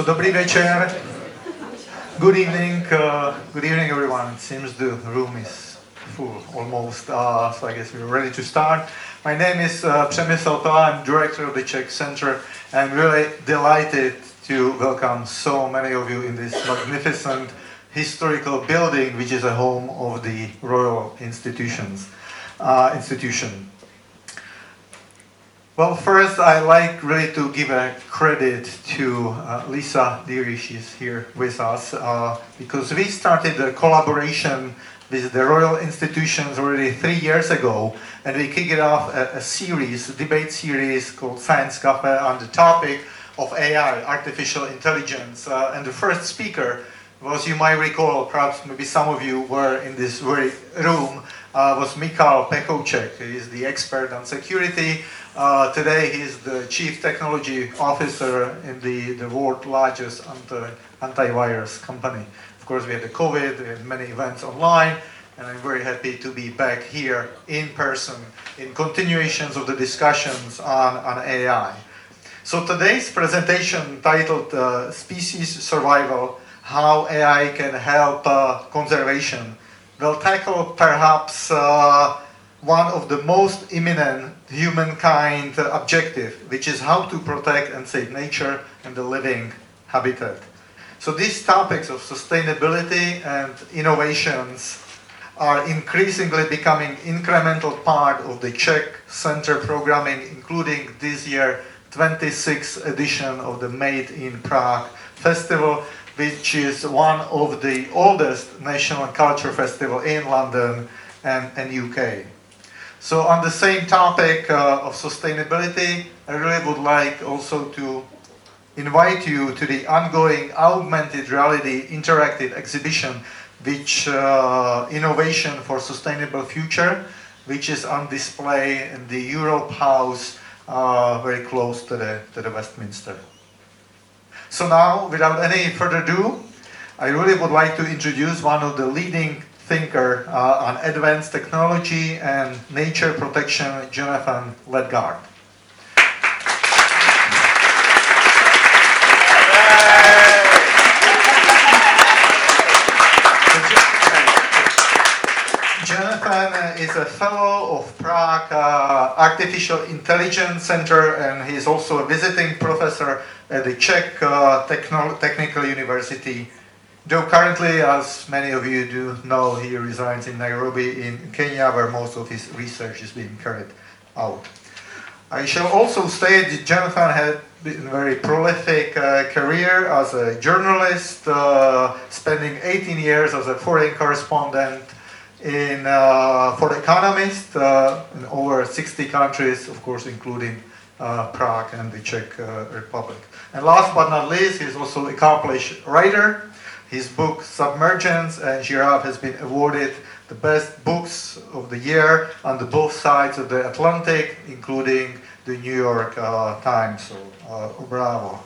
So dobrý večer. Good evening. Uh, good evening, everyone. It seems the room is full almost. Uh, so I guess we're ready to start. My name is uh, Přemysl I'm director of the Czech Center. I'm really delighted to welcome so many of you in this magnificent historical building, which is a home of the Royal Institutions uh, Institution. Well, first, I like really to give a credit to uh, Lisa Deary. She's here with us uh, because we started a collaboration with the Royal Institutions already three years ago, and we kicked it off a, a series, a debate series called Science Cafe on the topic of AI, artificial intelligence. Uh, and the first speaker was, you might recall, perhaps maybe some of you were in this very room, uh, was Pechouček. He is the expert on security. Uh, today he's the chief technology officer in the, the world's largest anti, antivirus company. Of course, we had the COVID, we had many events online, and I'm very happy to be back here in person in continuations of the discussions on, on AI. So today's presentation titled uh, Species Survival, How AI Can Help uh, Conservation, will tackle perhaps uh, one of the most imminent humankind objective, which is how to protect and save nature and the living habitat. So these topics of sustainability and innovations are increasingly becoming incremental part of the Czech Center programming, including this year 26th edition of the Made in Prague Festival, which is one of the oldest national culture festival in London and, and UK. So on the same topic uh, of sustainability, I really would like also to invite you to the ongoing augmented reality interactive exhibition, which uh, Innovation for Sustainable Future, which is on display in the Europe House uh, very close to the, to the Westminster. So now, without any further ado, I really would like to introduce one of the leading thinker uh, on advanced technology and nature protection, Jonathan Ledgard. Jonathan is a fellow of Prague uh, Artificial Intelligence Center and he is also a visiting professor at the Czech uh, Techno Technical University Though currently, as many of you do know, he resides in Nairobi in Kenya, where most of his research is being carried out. I shall also state that Jonathan had been a very prolific uh, career as a journalist, uh, spending 18 years as a foreign correspondent in, uh, for The Economist uh, in over 60 countries, of course, including uh, Prague and the Czech Republic. And last but not least, he's also an accomplished writer. His book Submergence and Giraffe has been awarded the best books of the year on the both sides of the Atlantic, including the New York uh, Times. So, uh, bravo.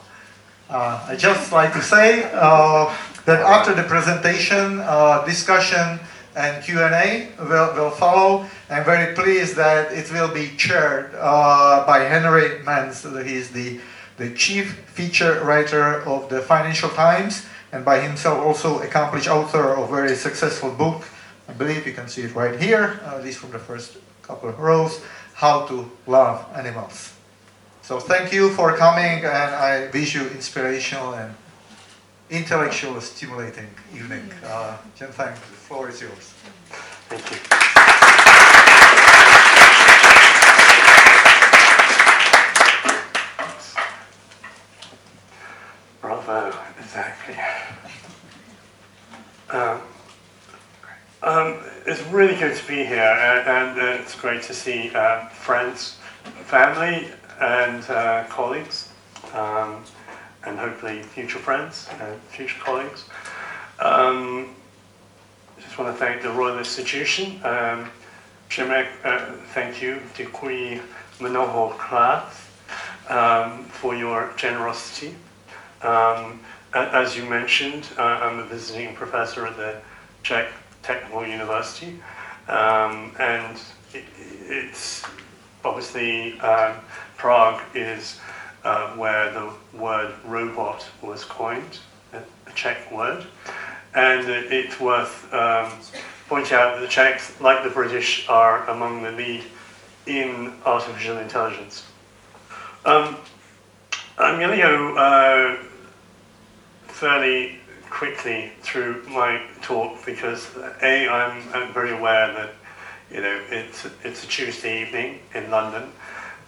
Uh, I just like to say that after the presentation, discussion and Q&A will, will follow. I'm very pleased that it will be chaired uh, by Henry Mance. He's the, the chief feature writer of the Financial Times and by himself also accomplished author of very successful book. I believe you can see it right here, uh, at least from the first couple of rows, How to Love Animals. So thank you for coming and I wish you inspirational and intellectual stimulating evening. Uh, Jen, thank The floor is yours. Thank you. Bravo, exactly. Um, um, it's really good to be here, and, and uh, it's great to see uh, friends, family, and uh, colleagues, um, and hopefully future friends and future colleagues. Um, just want to thank the Royal Institution. Um, Przemek, uh, thank you. Děkuji mnohokrát um, for your generosity. Um, as you mentioned, uh, I'm a visiting professor at the Czech Technical University, um, and it, it's obviously um, Prague is uh, where the word robot was coined, a, Czech word. And it's worth um, pointing out that the Czechs, like the British, are among the lead in artificial intelligence. Um, I'm going to go uh, fairly quickly through my talk because a I'm, I'm very aware that you know it's it's a Tuesday evening in London,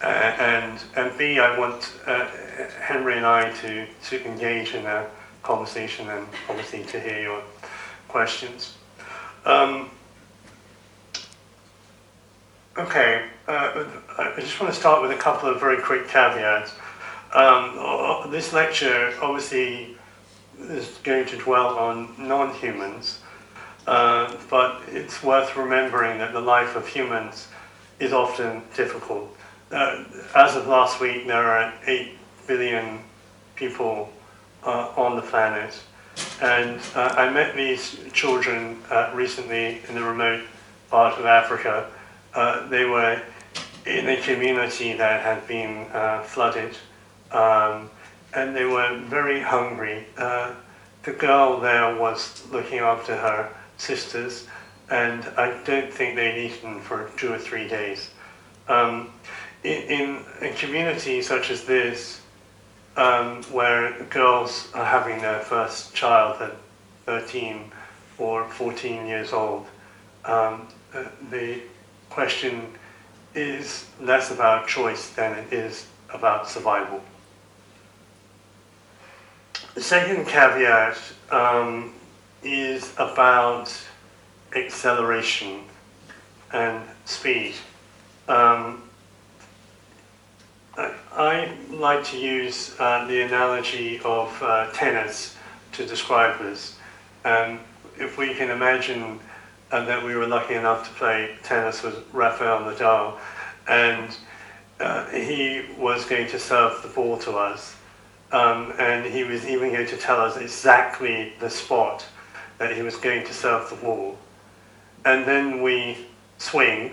uh, and and b I want uh, Henry and I to to engage in a conversation and obviously to hear your questions. Um, okay, uh, I just want to start with a couple of very quick caveats. Um, this lecture obviously is going to dwell on non-humans, uh, but it's worth remembering that the life of humans is often difficult. Uh, as of last week, there are 8 billion people uh, on the planet. And uh, I met these children uh, recently in the remote part of Africa. Uh, they were in a community that had been flooded. Um, and they were very hungry. Uh, the girl there was looking after her sisters, and I don't think they'd eaten for two or three days. Um, in, a community such as this, um, where girls are having their first child at 13 or 14 years old, um, uh, the question is less about choice than it is about survival. The second caveat um, is about acceleration and speed. Um, I, like to use uh, the analogy of uh, tennis to describe this. Um, if we can imagine uh, that we were lucky enough to play tennis with Rafael Nadal, and uh, he was going to serve the ball to us, um, and he was even going to tell us exactly the spot that he was going to serve the ball. And then we swing,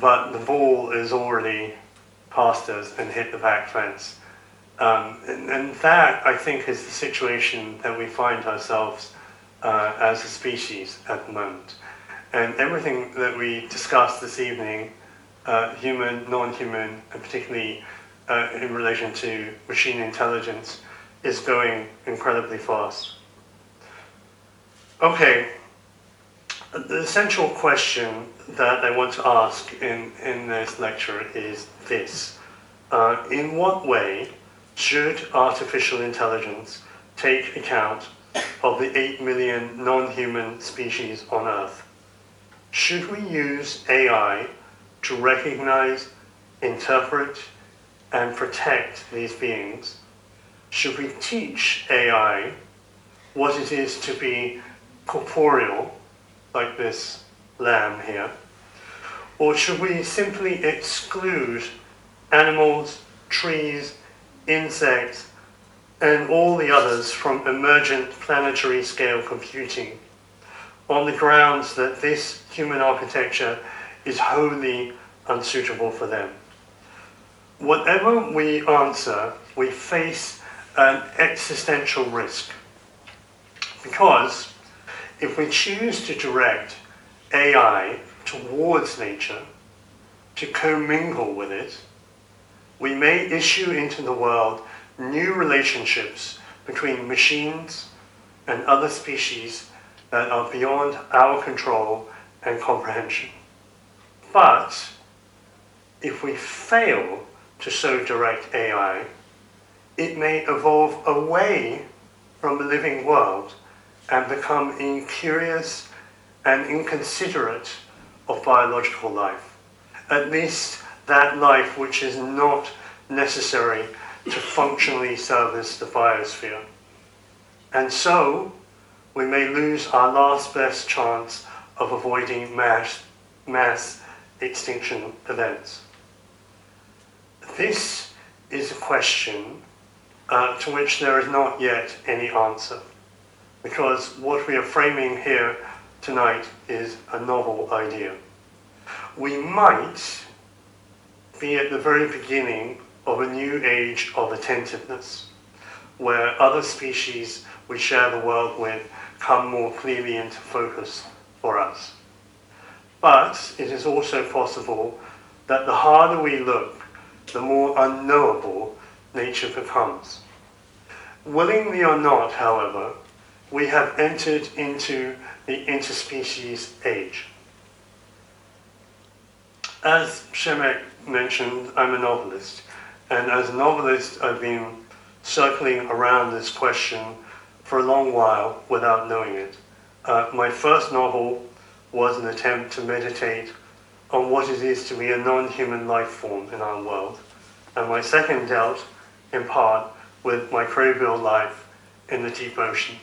but the ball is already past us and hit the back fence. Um, and, and, that, I think, is the situation that we find ourselves uh, as a species at the moment. And everything that we discussed this evening, uh, human, non-human, and particularly uh, in relation to machine intelligence is going incredibly fast. Okay, the central question that I want to ask in, in this lecture is this. Uh, in what way should artificial intelligence take account of the 8 million non-human species on Earth? Should we use AI to recognize, interpret, and protect these beings, should we teach AI what it is to be corporeal, like this lamb here, or should we simply exclude animals, trees, insects, and all the others from emergent planetary scale computing on the grounds that this human architecture is wholly unsuitable for them? whatever we answer, we face an existential risk. Because if we choose to direct AI towards nature, to commingle with it, we may issue into the world new relationships between machines and other species that are beyond our control and comprehension. But if we fail to so direct AI, it may evolve away from the living world and become incurious and inconsiderate of biological life. At least that life which is not necessary to functionally service the biosphere. And so, we may lose our last best chance of avoiding mass, mass extinction events. This is a question uh, to which there is not yet any answer, because what we are framing here tonight is a novel idea. We might be at the very beginning of a new age of attentiveness, where other species we share the world with come more clearly into focus for us. But it is also possible that the harder we look, the more unknowable nature becomes. Willingly or not, however, we have entered into the interspecies age. As Shemek mentioned, I'm a novelist, and as a novelist, I've been circling around this question for a long while without knowing it. Uh, my first novel was an attempt to meditate on what it is to be a non human life form in our world, and my second dealt, in part, with microbial life in the deep ocean.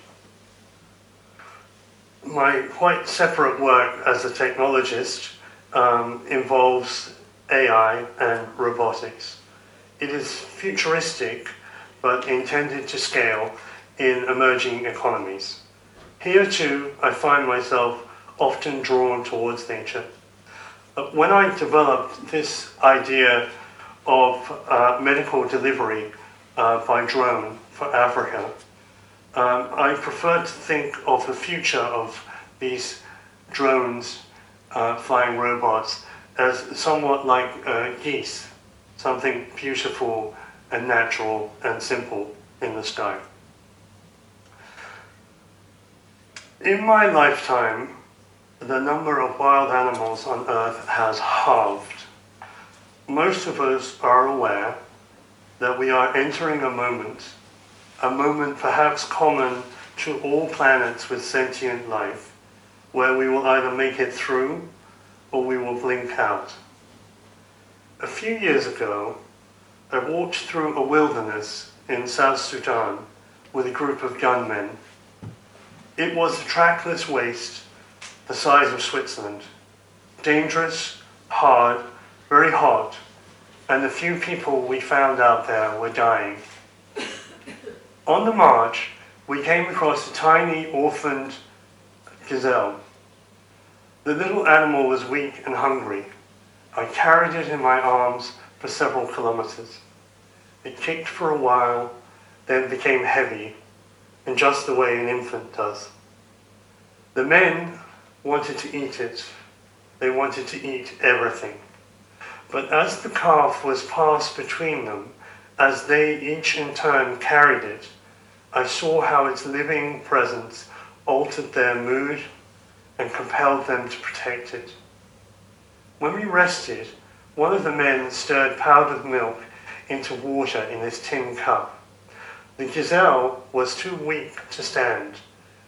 My quite separate work as a technologist um, involves AI and robotics. It is futuristic but intended to scale in emerging economies. Here too, I find myself often drawn towards nature. When I developed this idea of uh, medical delivery uh, by drone for Africa, um, I prefer to think of the future of these drones, uh, flying robots, as somewhat like uh, geese, something beautiful and natural and simple in the sky. In my lifetime, the number of wild animals on Earth has halved. Most of us are aware that we are entering a moment, a moment perhaps common to all planets with sentient life, where we will either make it through or we will blink out. A few years ago, I walked through a wilderness in South Sudan with a group of gunmen it was a trackless waste the size of Switzerland. Dangerous, hard, very hot, and the few people we found out there were dying. On the march, we came across a tiny orphaned gazelle. The little animal was weak and hungry. I carried it in my arms for several kilometers. It kicked for a while, then became heavy in just the way an infant does. The men wanted to eat it. They wanted to eat everything. But as the calf was passed between them, as they each in turn carried it, I saw how its living presence altered their mood and compelled them to protect it. When we rested, one of the men stirred powdered milk into water in his tin cup. The gazelle was too weak to stand,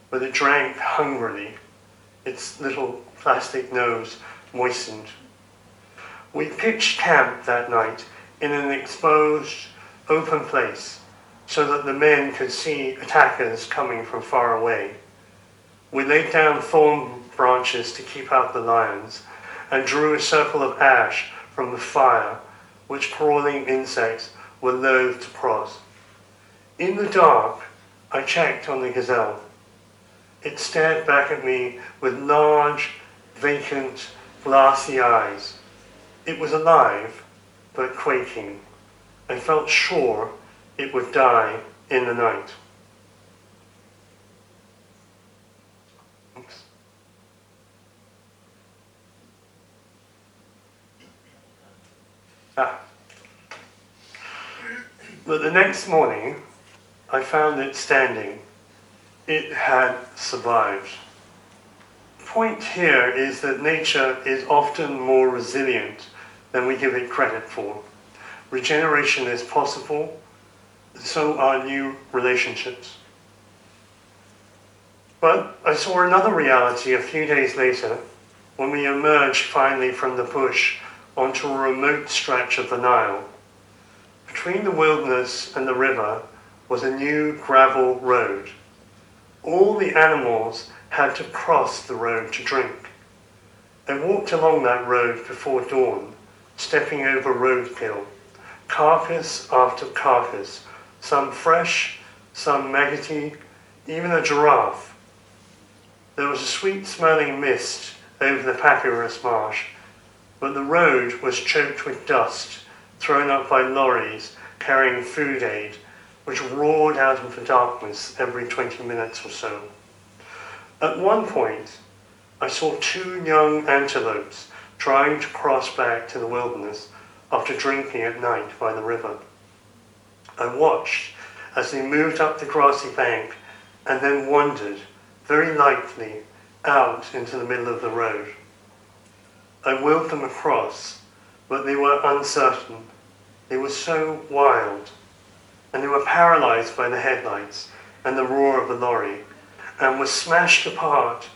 but it drank hungrily, its little plastic nose moistened. We pitched camp that night in an exposed, open place so that the men could see attackers coming from far away. We laid down thorn branches to keep out the lions and drew a circle of ash from the fire which crawling insects were loath to cross. In the dark, I checked on the gazelle. It stared back at me with large, vacant, glassy eyes. It was alive, but quaking. I felt sure it would die in the night. Oops. Ah. But the next morning, I found it standing. It had survived. The point here is that nature is often more resilient than we give it credit for. Regeneration is possible, so are new relationships. But I saw another reality a few days later when we emerged finally from the bush onto a remote stretch of the Nile. Between the wilderness and the river was a new gravel road. All the animals had to cross the road to drink. They walked along that road before dawn, stepping over roadkill, carcass after carcass, some fresh, some maggoty, even a giraffe. There was a sweet smelling mist over the papyrus marsh, but the road was choked with dust thrown up by lorries carrying food aid, which roared out of the darkness every 20 minutes or so. At one point, I saw two young antelopes trying to cross back to the wilderness after drinking at night by the river. I watched as they moved up the grassy bank and then wandered very lightly out into the middle of the road. I willed them across, but they were uncertain. They were so wild, and they were paralyzed by the headlights and the roar of the lorry, and were smashed apart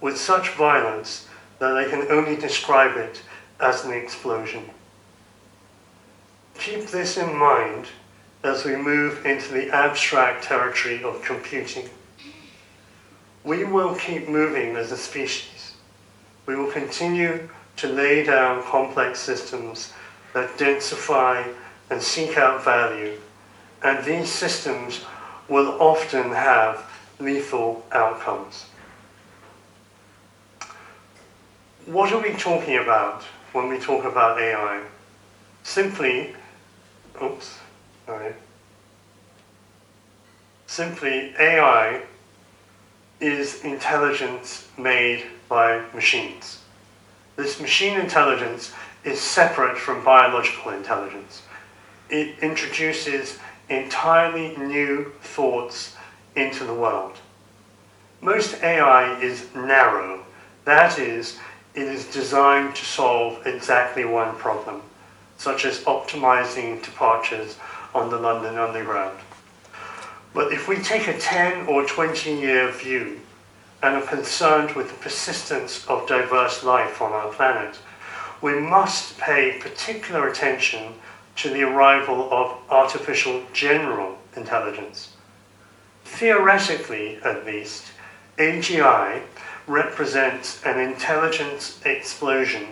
with such violence that I can only describe it as an explosion. Keep this in mind as we move into the abstract territory of computing. We will keep moving as a species. We will continue to lay down complex systems that densify and seek out value, and these systems will often have lethal outcomes. What are we talking about when we talk about AI? Simply, oops, sorry. Simply, AI is intelligence made by machines. This machine intelligence is separate from biological intelligence. It introduces entirely new thoughts into the world. Most AI is narrow. That is, it is designed to solve exactly one problem, such as optimizing departures on the London Underground. But if we take a 10 or 20 year view and are concerned with the persistence of diverse life on our planet, we must pay particular attention to the arrival of artificial general intelligence. Theoretically, at least, AGI represents an intelligence explosion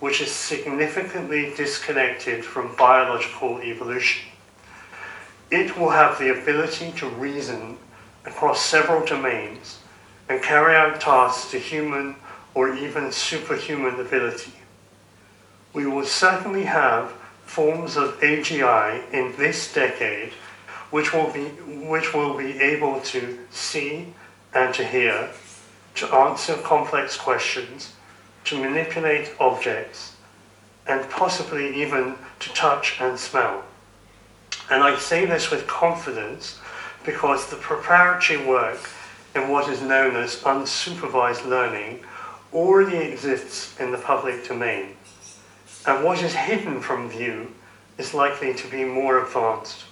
which is significantly disconnected from biological evolution. It will have the ability to reason across several domains and carry out tasks to human or even superhuman ability. We will certainly have forms of AGI in this decade which will be, which will be able to see and to hear, to answer complex questions, to manipulate objects, and possibly even to touch and smell. And I say this with confidence because the preparatory work in what is known as unsupervised learning already exists in the public domain. And what is hidden from view is likely to be more advanced.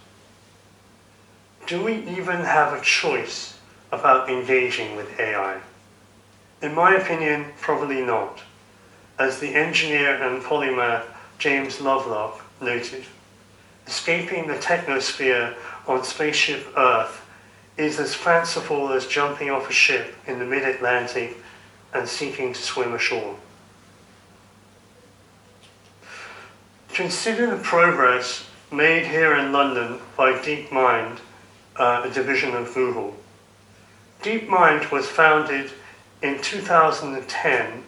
Do we even have a choice about engaging with AI? In my opinion, probably not. As the engineer and polymath James Lovelock noted, escaping the technosphere on spaceship Earth is as fanciful as jumping off a ship in the mid Atlantic and seeking to swim ashore. Consider the progress made here in London by DeepMind, uh, a division of Google. DeepMind was founded in 2010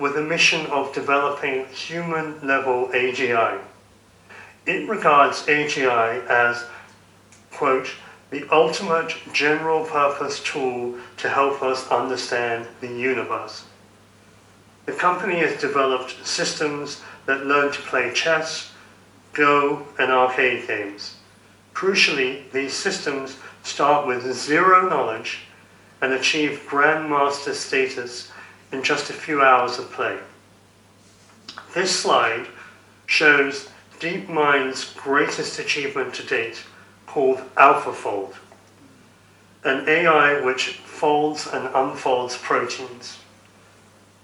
with a mission of developing human level AGI. It regards AGI as, quote, the ultimate general purpose tool to help us understand the universe. The company has developed systems that learn to play chess, Go, and arcade games. Crucially, these systems start with zero knowledge and achieve grandmaster status in just a few hours of play. This slide shows DeepMind's greatest achievement to date called AlphaFold, an AI which folds and unfolds proteins.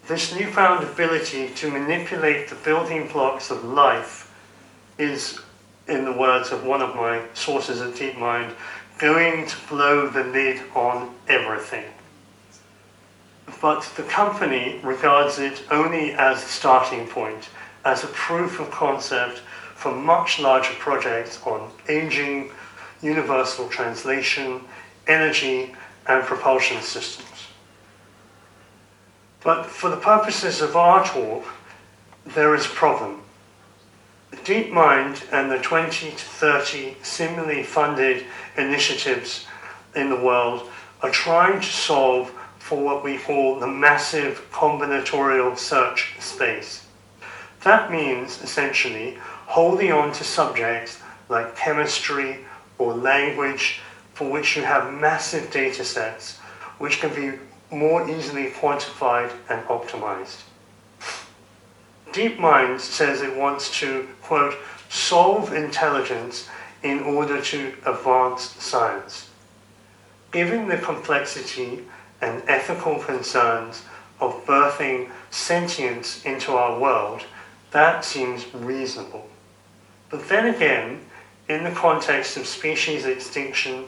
This newfound ability to manipulate the building blocks of life is, in the words of one of my sources at DeepMind, going to blow the lid on everything. But the company regards it only as a starting point, as a proof of concept for much larger projects on aging, universal translation, energy, and propulsion systems. But for the purposes of our talk, there is a problem. DeepMind and the 20 to 30 similarly funded initiatives in the world are trying to solve for what we call the massive combinatorial search space. That means essentially holding on to subjects like chemistry or language for which you have massive data sets which can be more easily quantified and optimized. DeepMind says it wants to, quote, solve intelligence in order to advance science. Given the complexity and ethical concerns of birthing sentience into our world, that seems reasonable. But then again, in the context of species extinction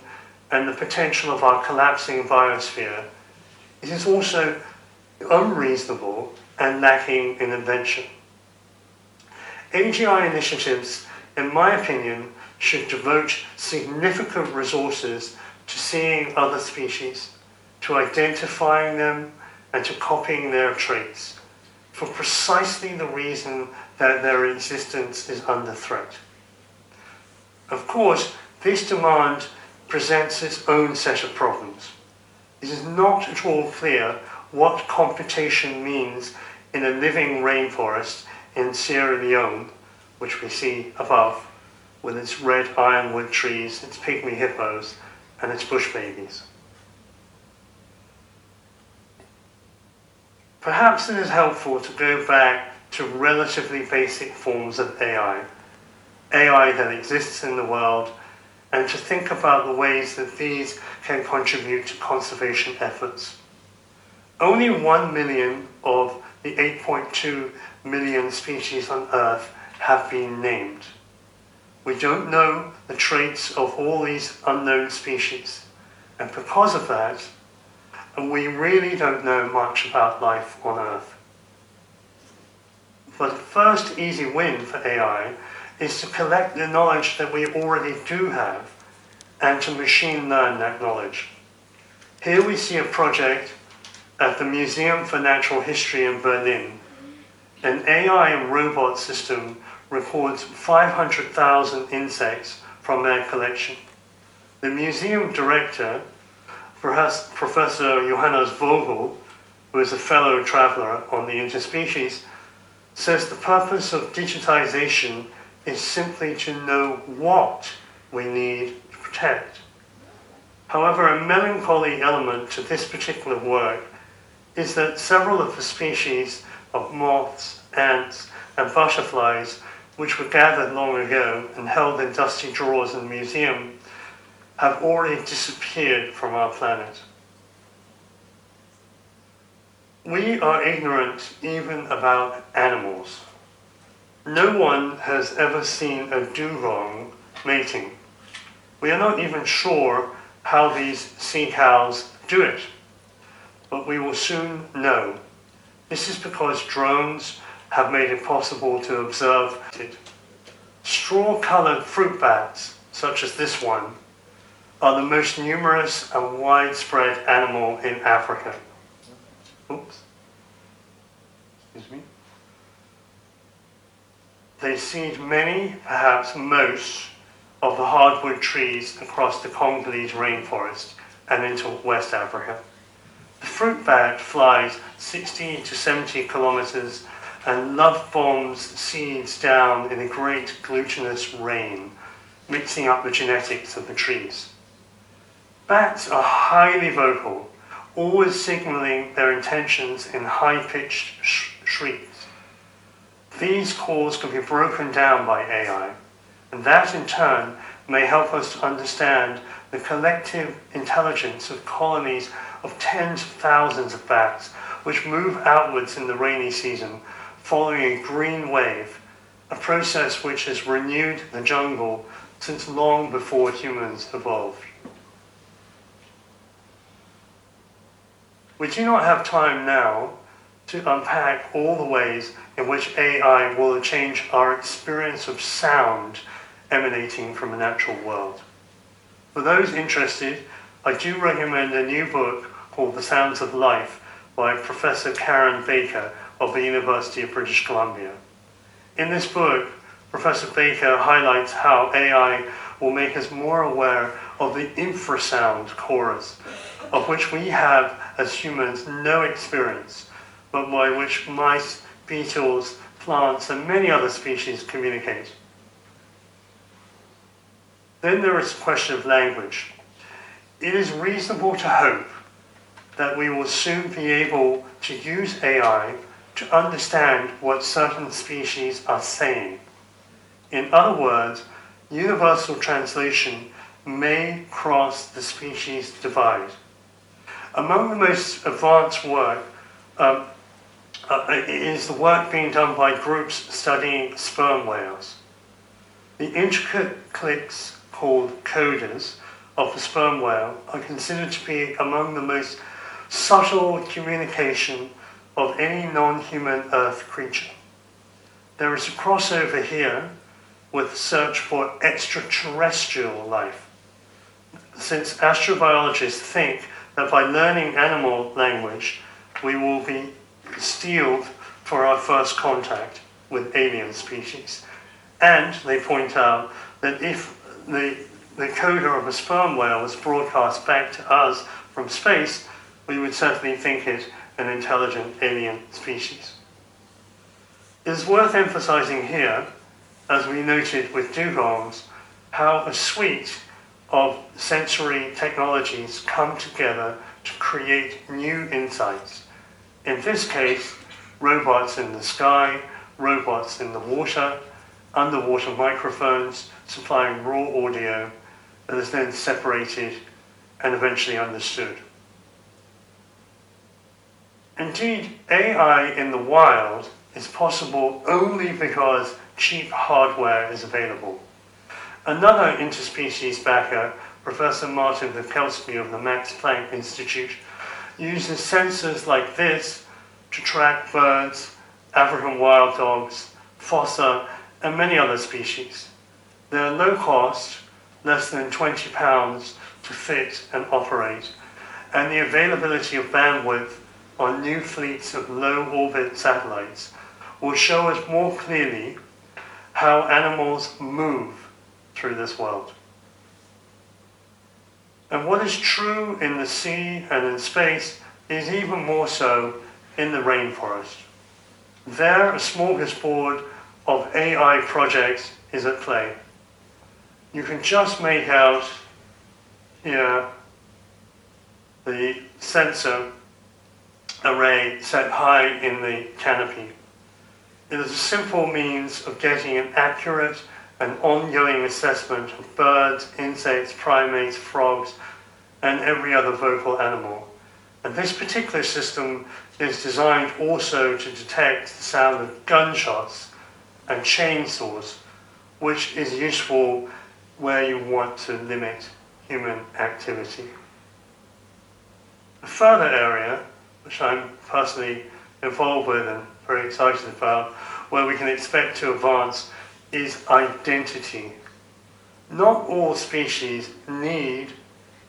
and the potential of our collapsing biosphere, it is also unreasonable and lacking in invention. AGI initiatives, in my opinion, should devote significant resources to seeing other species, to identifying them, and to copying their traits, for precisely the reason that their existence is under threat. Of course, this demand presents its own set of problems. It is not at all clear what computation means in a living rainforest in Sierra Leone, which we see above, with its red ironwood trees, its pygmy hippos, and its bush babies. Perhaps it is helpful to go back to relatively basic forms of AI, AI that exists in the world, and to think about the ways that these can contribute to conservation efforts. Only 1 million of the 8.2 million species on Earth have been named. We don't know the traits of all these unknown species, and because of that, we really don't know much about life on Earth. But the first easy win for AI is to collect the knowledge that we already do have and to machine learn that knowledge. Here we see a project at the Museum for Natural History in Berlin. An AI and robot system records 500,000 insects from their collection. The museum director, Professor Johannes Vogel, who is a fellow traveler on the interspecies, says the purpose of digitization is simply to know what we need to protect. However, a melancholy element to this particular work is that several of the species of moths, ants, and butterflies, which were gathered long ago and held in dusty drawers in the museum, have already disappeared from our planet. We are ignorant even about animals. No one has ever seen a dugong mating. We are not even sure how these sea cows do it, but we will soon know. This is because drones have made it possible to observe it. Straw-colored fruit bats, such as this one, are the most numerous and widespread animal in Africa. Oops. Excuse me. They seed many, perhaps most, of the hardwood trees across the Congolese rainforest and into West Africa. The fruit bat flies 60 to 70 kilometers and love bombs seeds down in a great glutinous rain, mixing up the genetics of the trees. Bats are highly vocal, always signaling their intentions in high pitched sh- shrieks. These calls can be broken down by AI, and that in turn may help us to understand the collective intelligence of colonies of tens of thousands of bats which move outwards in the rainy season following a green wave, a process which has renewed the jungle since long before humans evolved. We do not have time now to unpack all the ways in which AI will change our experience of sound emanating from the natural world. For those interested, I do recommend a new book called The Sounds of Life by Professor Karen Bakker of the University of British Columbia. In this book, Professor Bakker highlights how AI will make us more aware of the infrasound chorus, of which we have as humans no experience, but by which mice, beetles, plants, and many other species communicate. Then there is the question of language. It is reasonable to hope that we will soon be able to use AI to understand what certain species are saying. In other words, universal translation may cross the species divide. Among the most advanced work um, uh, is the work being done by groups studying sperm whales. The intricate clicks called codas of the sperm whale are considered to be among the most subtle communication of any non-human Earth creature. There is a crossover here with the search for extraterrestrial life, since astrobiologists think that by learning animal language, we will be steeled for our first contact with alien species. And they point out that if the, the coda of a sperm whale was broadcast back to us from space, we would certainly think it an intelligent alien species. It is worth emphasizing here, as we noted with dugongs, how a suite of sensory technologies come together to create new insights. In this case, robots in the sky, robots in the water, underwater microphones supplying raw audio that is then separated and eventually understood. Indeed, AI in the wild is possible only because cheap hardware is available. Another interspecies backer, Professor Martin Wikelski of the Max Planck Institute, uses sensors like this to track birds, African wild dogs, fossa, and many other species. They are low cost, less than 20 pounds to fit and operate, and the availability of bandwidth on new fleets of low orbit satellites will show us more clearly how animals move through this world. And what is true in the sea and in space is even more so in the rainforest. There, a smorgasbord of AI projects is at play. You can just make out here the sensor array set high in the canopy. It is a simple means of getting an accurate and ongoing assessment of birds, insects, primates, frogs, and every other vocal animal. And this particular system is designed also to detect the sound of gunshots and chainsaws, which is useful where you want to limit human activity. A further area which I'm personally involved with and very excited about, where we can expect to advance is identity. Not all species need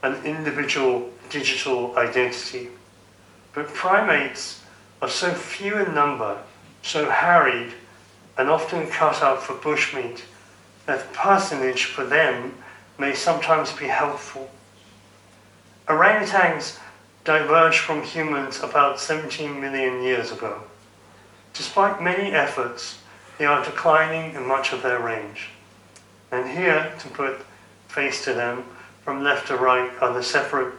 an individual digital identity, but primates are so few in number, so harried, and often cut up for bushmeat that personage for them may sometimes be helpful. Orangutans diverged from humans about 17 million years ago. Despite many efforts, they are declining in much of their range. And here, to put face to them, from left to right, are the separate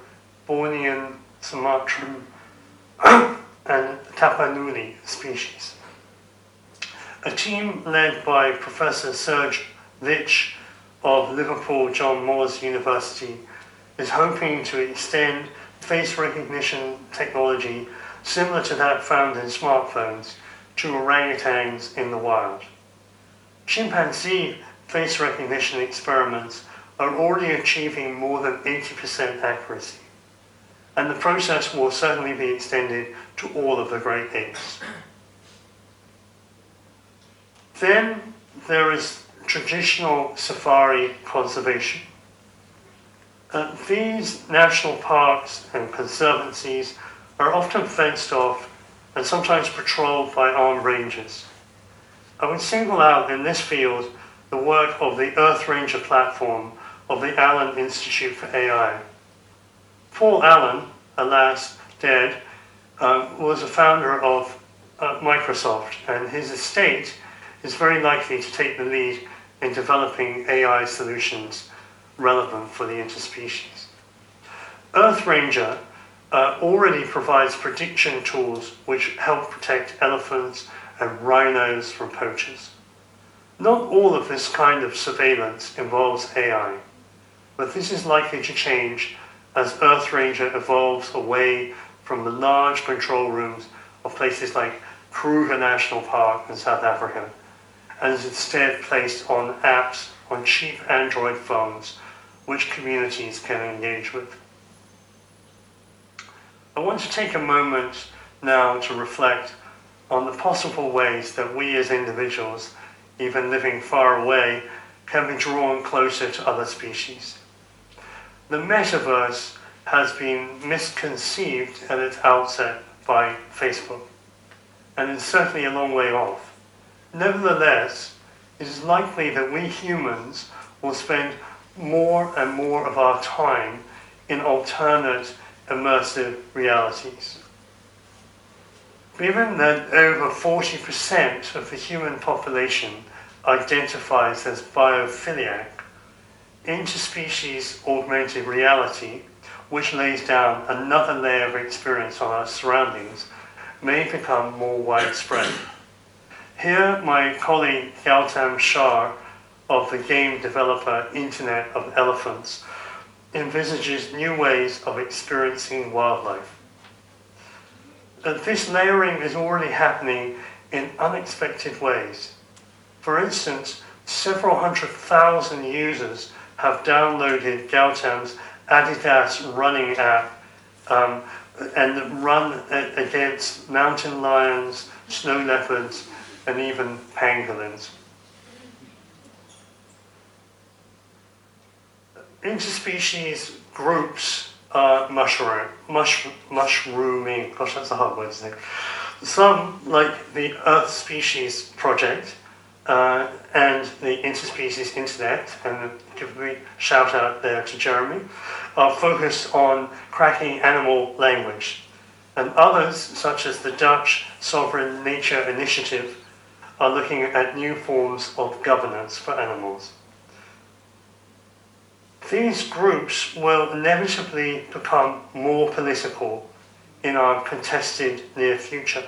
Bornean, Sumatran, and Tapanuli species. A team led by Professor Serge Wich of Liverpool John Moores University is hoping to extend face recognition technology similar to that found in smartphones to orangutans in the wild. Chimpanzee face recognition experiments are already achieving more than 80% accuracy, and the process will certainly be extended to all of the great apes. Then there is traditional safari conservation. Uh, these national parks and conservancies are often fenced off and sometimes patrolled by armed rangers. I would single out in this field the work of the Earth Ranger platform of the Allen Institute for AI. Paul Allen, alas dead, uh, was a founder of uh, Microsoft, and his estate is very likely to take the lead in developing AI solutions relevant for the interspecies. Earth Ranger uh, already provides prediction tools which help protect elephants and rhinos from poachers. Not all of this kind of surveillance involves AI, but this is likely to change as Earth Ranger evolves away from the large control rooms of places like Kruger National Park in South Africa and is instead placed on apps on cheap Android phones which communities can engage with. I want to take a moment now to reflect on the possible ways that we as individuals, even living far away, can be drawn closer to other species. The metaverse has been misconceived at its outset by Facebook, and is certainly a long way off. Nevertheless, it is likely that we humans will spend more and more of our time in alternate immersive realities. Given that over 40% of the human population identifies as biophiliac, interspecies augmented reality, which lays down another layer of experience on our surroundings, may become more widespread. Here, my colleague Gautam Shah of the game developer Internet of Elephants envisages new ways of experiencing wildlife. And this layering is already happening in unexpected ways. For instance, several hundred thousand users have downloaded Gautam's Adidas running app um, and run against mountain lions, snow leopards, and even pangolins. Interspecies groups are mushroom, mush, mushrooming. Gosh, that's a hard word to say. Some, like the Earth Species Project uh, and the Interspecies Internet, and give a shout out there to Jeremy, are focused on cracking animal language. And others, such as the Dutch Sovereign Nature Initiative, are looking at new forms of governance for animals. These groups will inevitably become more political in our contested near future.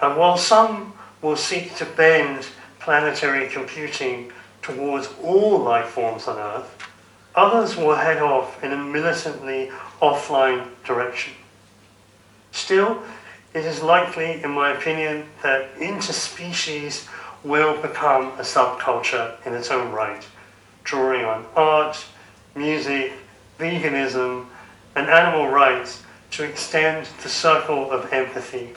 And while some will seek to bend planetary computing towards all life forms on Earth, others will head off in a militantly offline direction. Still, it is likely, in my opinion, that interspecies will become a subculture in its own right, drawing on art, music, veganism, and animal rights to extend the circle of empathy.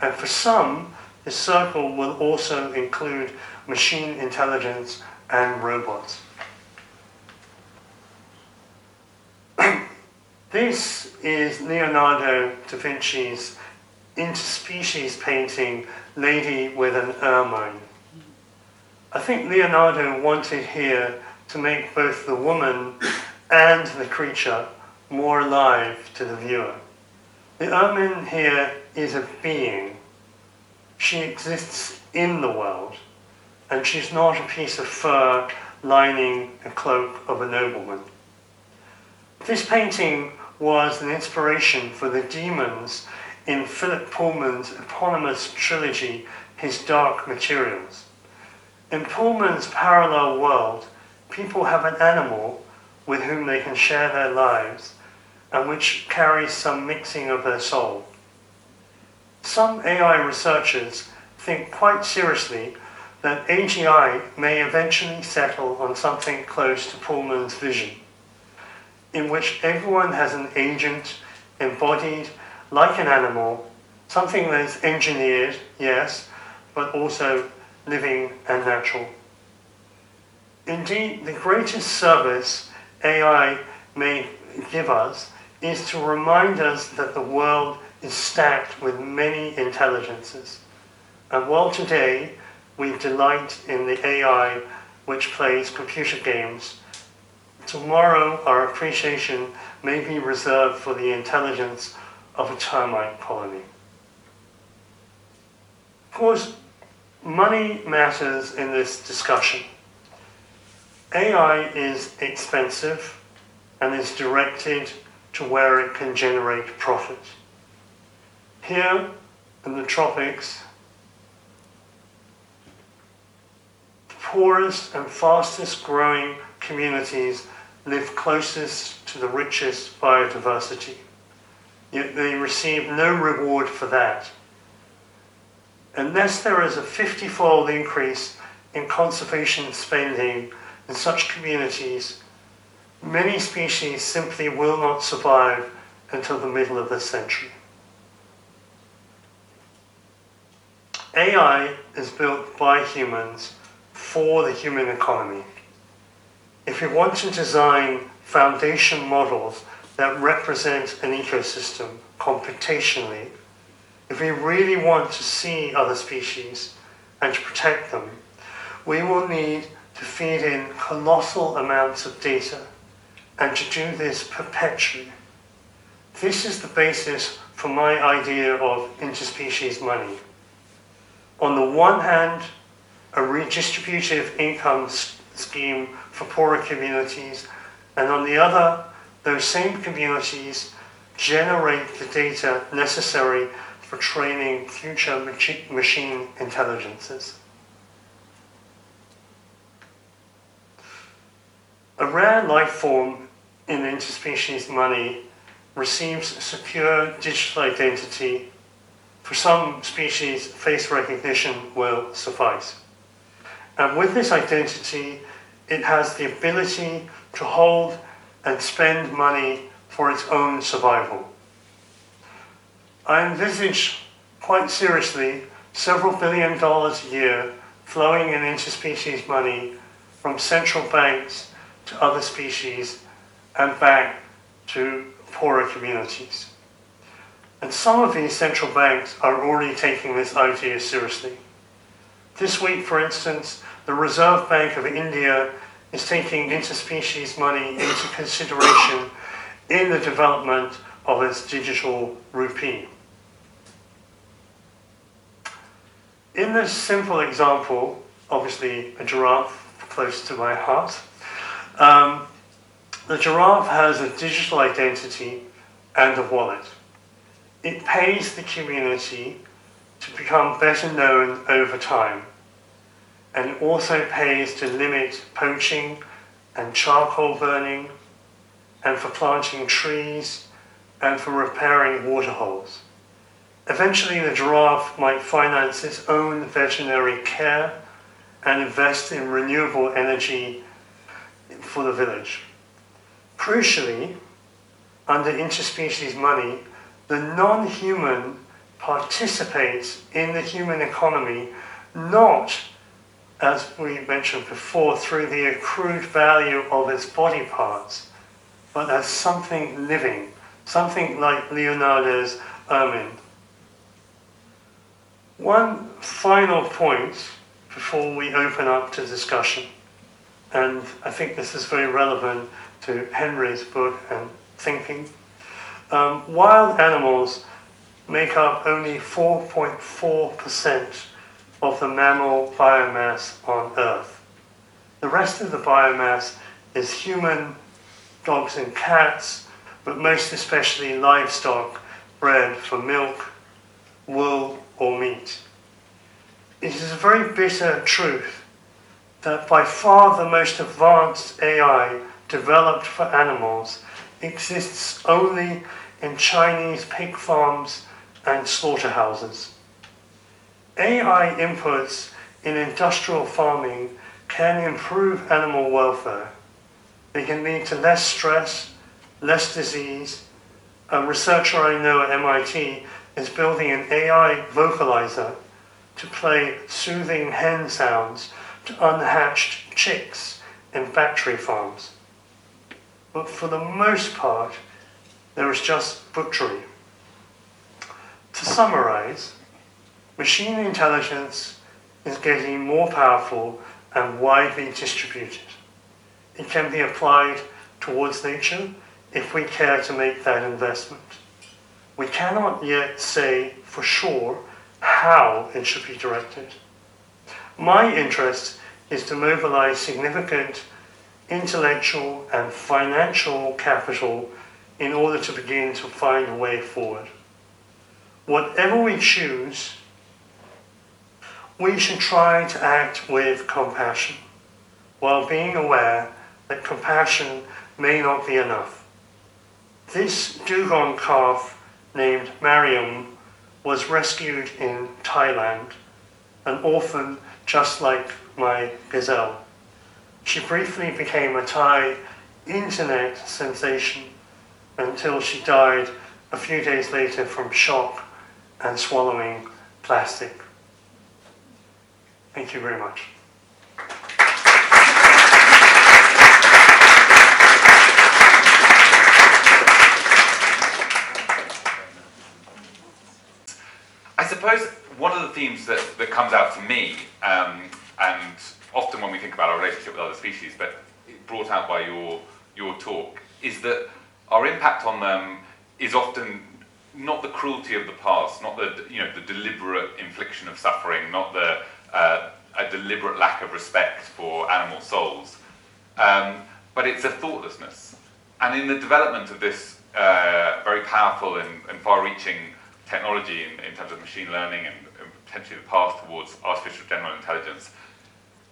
And for some, the circle will also include machine intelligence and robots. this is Leonardo da Vinci's interspecies painting Lady with an Ermine. I think Leonardo wanted here to make both the woman and the creature more alive to the viewer. The ermine here is a being. She exists in the world, and she's not a piece of fur lining a cloak of a nobleman. This painting was an inspiration for the daemons in Philip Pullman's eponymous trilogy, His Dark Materials. In Pullman's parallel world, people have an animal with whom they can share their lives and which carries some mixing of their soul. Some AI researchers think quite seriously that AGI may eventually settle on something close to Pullman's vision, in which everyone has an agent embodied like an animal, something that is engineered, yes, but also living and natural. Indeed, the greatest service AI may give us is to remind us that the world is stacked with many intelligences. And while today we delight in the AI which plays computer games, tomorrow our appreciation may be reserved for the intelligence of a termite colony. Of course, money matters in this discussion. AI is expensive and is directed to where it can generate profit. Here in the tropics, the poorest and fastest growing communities live closest to the richest biodiversity. Yet they receive no reward for that. Unless there is a 50 fold increase in conservation spending in such communities, many species simply will not survive until the middle of this century. AI is built by humans for the human economy. If we want to design foundation models that represent an ecosystem computationally, if we really want to see other species and to protect them, we will need to feed in colossal amounts of data and to do this perpetually. This is the basis for my idea of interspecies money. On the one hand, a redistributive income scheme for poorer communities, and on the other, those same communities generate the data necessary for training future machine intelligences. A rare life form in interspecies money receives secure digital identity. For some species, face recognition will suffice. And with this identity, it has the ability to hold and spend money for its own survival. I envisage quite seriously several billion dollars a year flowing in interspecies money from central banks to other species and back to poorer communities. And some of these central banks are already taking this idea seriously. This week, for instance, the Reserve Bank of India is taking interspecies money into consideration in the development of its digital rupee. In this simple example, obviously a giraffe close to my heart, um, the giraffe has a digital identity and a wallet. It pays the community to become better known over time and also pays to limit poaching and charcoal burning and for planting trees and for repairing waterholes. Eventually, the giraffe might finance its own veterinary care and invest in renewable energy for the village. Crucially, under interspecies money, the non human participates in the human economy not, as we mentioned before, through the accrued value of its body parts, but as something living, something like Leonardo's ermine. One final point before we open up to discussion, and I think this is very relevant to Henry's book and thinking. Um, wild animals make up only 4.4% of the mammal biomass on Earth. The rest of the biomass is human, dogs and cats, but most especially livestock bred for milk, wool, or meat. It is a very bitter truth that by far the most advanced AI developed for animals exists only in Chinese pig farms and slaughterhouses. AI inputs in industrial farming can improve animal welfare. They can lead to less stress, less disease. A researcher I know at MIT is building an AI vocalizer to play soothing hen sounds to unhatched chicks in factory farms. But for the most part, there is just butchery. To summarize, machine intelligence is getting more powerful and widely distributed. It can be applied towards nature if we care to make that investment. We cannot yet say for sure how it should be directed. My interest is to mobilize significant intellectual and financial capital in order to begin to find a way forward. Whatever we choose, we should try to act with compassion, while being aware that compassion may not be enough. This dugong named Mariam was rescued in Thailand, an orphan just like my gazelle. She briefly became a Thai internet sensation until she died a few days later from shock and swallowing plastic. Thank you very much. I suppose one of the themes that, that comes out to me, um, and often when we think about our relationship with other species, but brought out by your, your talk, is that our impact on them is often not the cruelty of the past, not the you know the deliberate infliction of suffering, not the uh, a deliberate lack of respect for animal souls, um, but it's a thoughtlessness. And in the development of this uh, very powerful and, and far-reaching technology in, in, terms of machine learning and, and, potentially the path towards artificial general intelligence,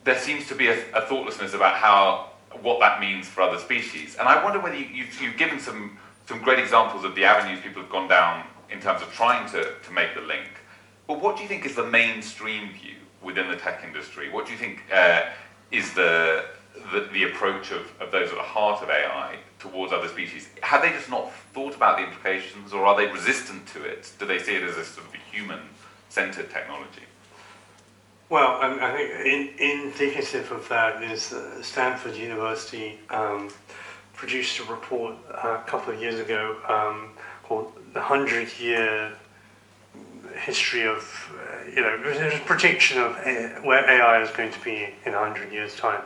there seems to be a, a, thoughtlessness about how what that means for other species. And I wonder whether you, you've, you've given some some great examples of the avenues people have gone down in terms of trying to, to make the link. But what do you think is the mainstream view within the tech industry? What do you think uh, is the, the, the, approach of, of those at the heart of AI towards other species? Have they just not thought about the implications or are they resistant to it? Do they see it as a sort of a human centered technology? Well, I, I think in, indicative of that is uh, Stanford University um, produced a report uh, a couple of years ago um, called The Hundred Year history of, uh, you know, there's a prediction of where AI is going to be in 100 years' time.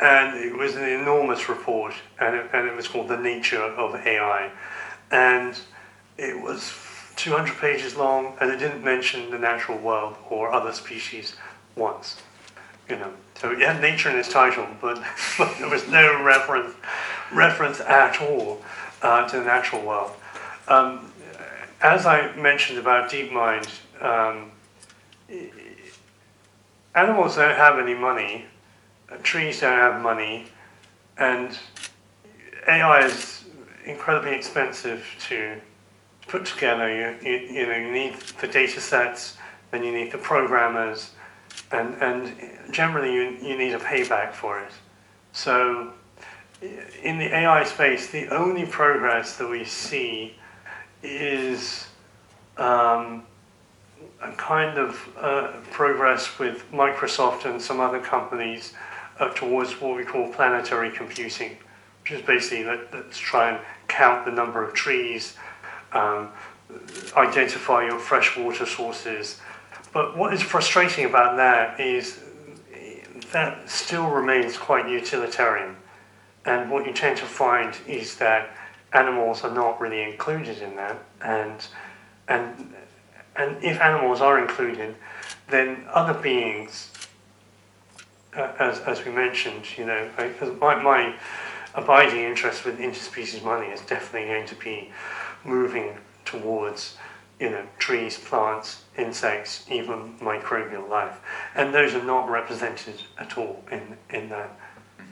And it was an enormous report, and it, and it was called The Nature of AI. And it was 200 pages long, and it didn't mention the natural world or other species once. You know, so it had nature in its title, but, but there was no reference reference at all uh, to the natural world. Um, as I mentioned about DeepMind, um, animals don't have any money, trees don't have money, and AI is incredibly expensive to put together. You, you, you know, you need the data sets, then you need the programmers, and, and generally you, you need a payback for it. So in the AI space, the only progress that we see is um, a kind of uh, progress with Microsoft and some other companies uh, towards what we call planetary computing, which is basically let, us try and count the number of trees, um, identify your freshwater sources. But what is frustrating about that is that still remains quite utilitarian. And what you tend to find is that animals are not really included in that, and and and if animals are included, then other beings, uh, as as we mentioned, you know, my my abiding interest with interspecies money is definitely going to be moving towards you know trees, plants, insects, even microbial life, and those are not represented at all in in that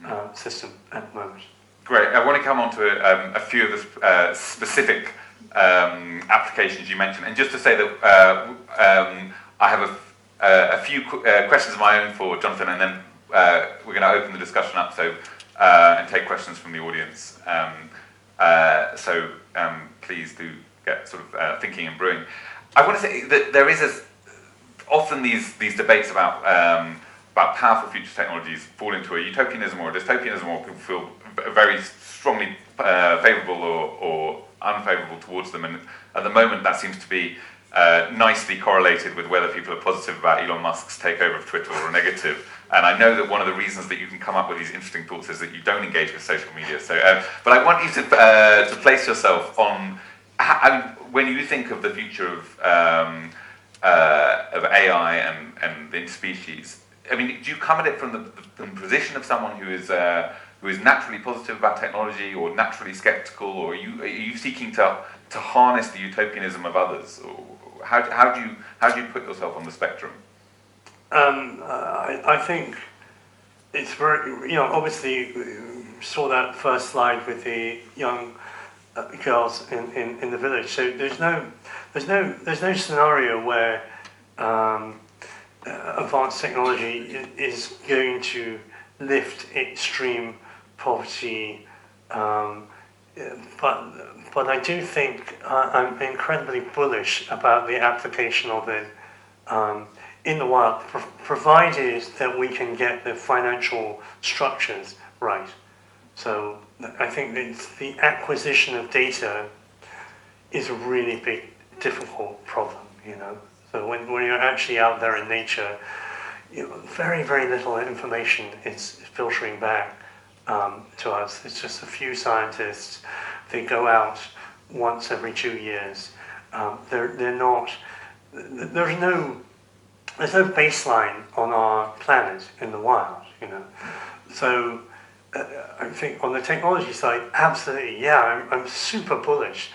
uh, system at the moment. Great. I want to come on to um, a few of the uh, specific um, applications you mentioned, and just to say that uh, um, I have a, uh, a few qu- uh, questions of my own for Jonathan, and then uh, we're going to open the discussion up so and take questions from the audience. Um, so um, please do get sort of thinking and brewing. I want to say that there is a, often these these debates about um, about powerful future technologies fall into a utopianism or a dystopianism, or people feel very strongly uh, favourable or, or unfavourable towards them. And at the moment, that seems to be uh, nicely correlated with whether people are positive about Elon Musk's takeover of Twitter or negative. And I know that one of the reasons that you can come up with these interesting thoughts is that you don't engage with social media. So, uh, but I want you to uh, to place yourself on how, when you think of the future of um, uh, of AI and and the species. I mean, do you come at it from the, the position of someone who is uh, who is naturally positive about technology, or naturally skeptical, or are you are you seeking to to harness the utopianism of others? Or how, how do you how do you put yourself on the spectrum? Um, I, I think it's very, you know, obviously saw that first slide with the young uh, girls in, in, in the village. So there's no, there's no, there's no scenario where um, uh, advanced technology is going to lift extreme poverty. Um, but but I do think uh, I'm incredibly bullish about the application of it. Um, in the wild, provided that we can get the financial structures right. So I think the acquisition of data is a really big, difficult problem, you know. So when, when you're actually out there in nature, you know, very, very little information is filtering back um, to us. It's just a few scientists. They go out once every two years. Um, they're, they're not, there's no there's no baseline on our planet in the wild, you know. So uh, I think on the technology side, absolutely, yeah, I'm, I'm super bullish.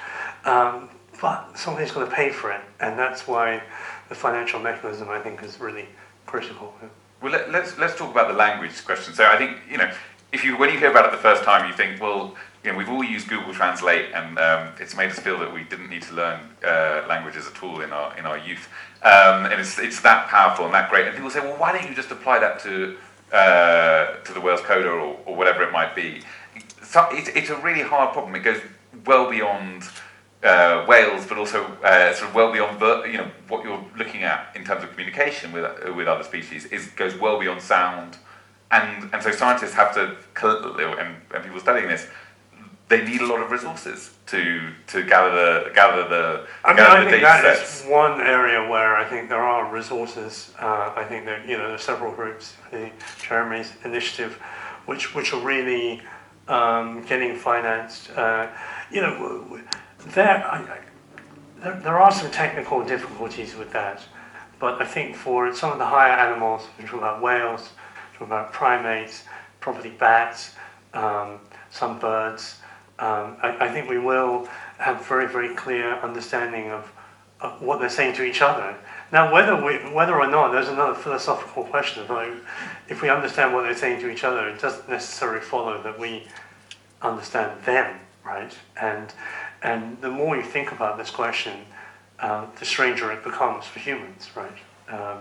Um, but somebody's going to pay for it, and that's why the financial mechanism, I think, is really critical. Well, let, us let's, let's talk about the language question. So I think you know, if you when you hear about it the first time, you think, well, you know, we've all used Google Translate, and um, it's made us feel that we didn't need to learn uh, languages at all in our in our youth. Um, and it's it's that powerful and that great. And people say, well, why don't you just apply that to uh, to the whales Coder or, or whatever it might be? So it's, it's a really hard problem. It goes well beyond uh, whales, but also uh, sort of well beyond the, you know what you're looking at in terms of communication with with other species. Is goes well beyond sound, and and so scientists have to and, and people studying this they need a lot of resources to to gather the gather the. I mean, I think that sets. is one area where I think there are resources. Uh, I think that you know there are several groups, the Jeremy's initiative, which which are really um, getting financed. Uh, you know, there, I, there there are some technical difficulties with that, but I think for some of the higher animals, we're talking about whales, we're talking about primates, probably bats, um, some birds um, I, I, think we will have very, very clear understanding of, of, what they're saying to each other. Now, whether, we, whether or not, there's another philosophical question. Like, if we understand what they're saying to each other, it doesn't necessarily follow that we understand them, right? And, and the more you think about this question, uh, the stranger it becomes for humans, right? Um,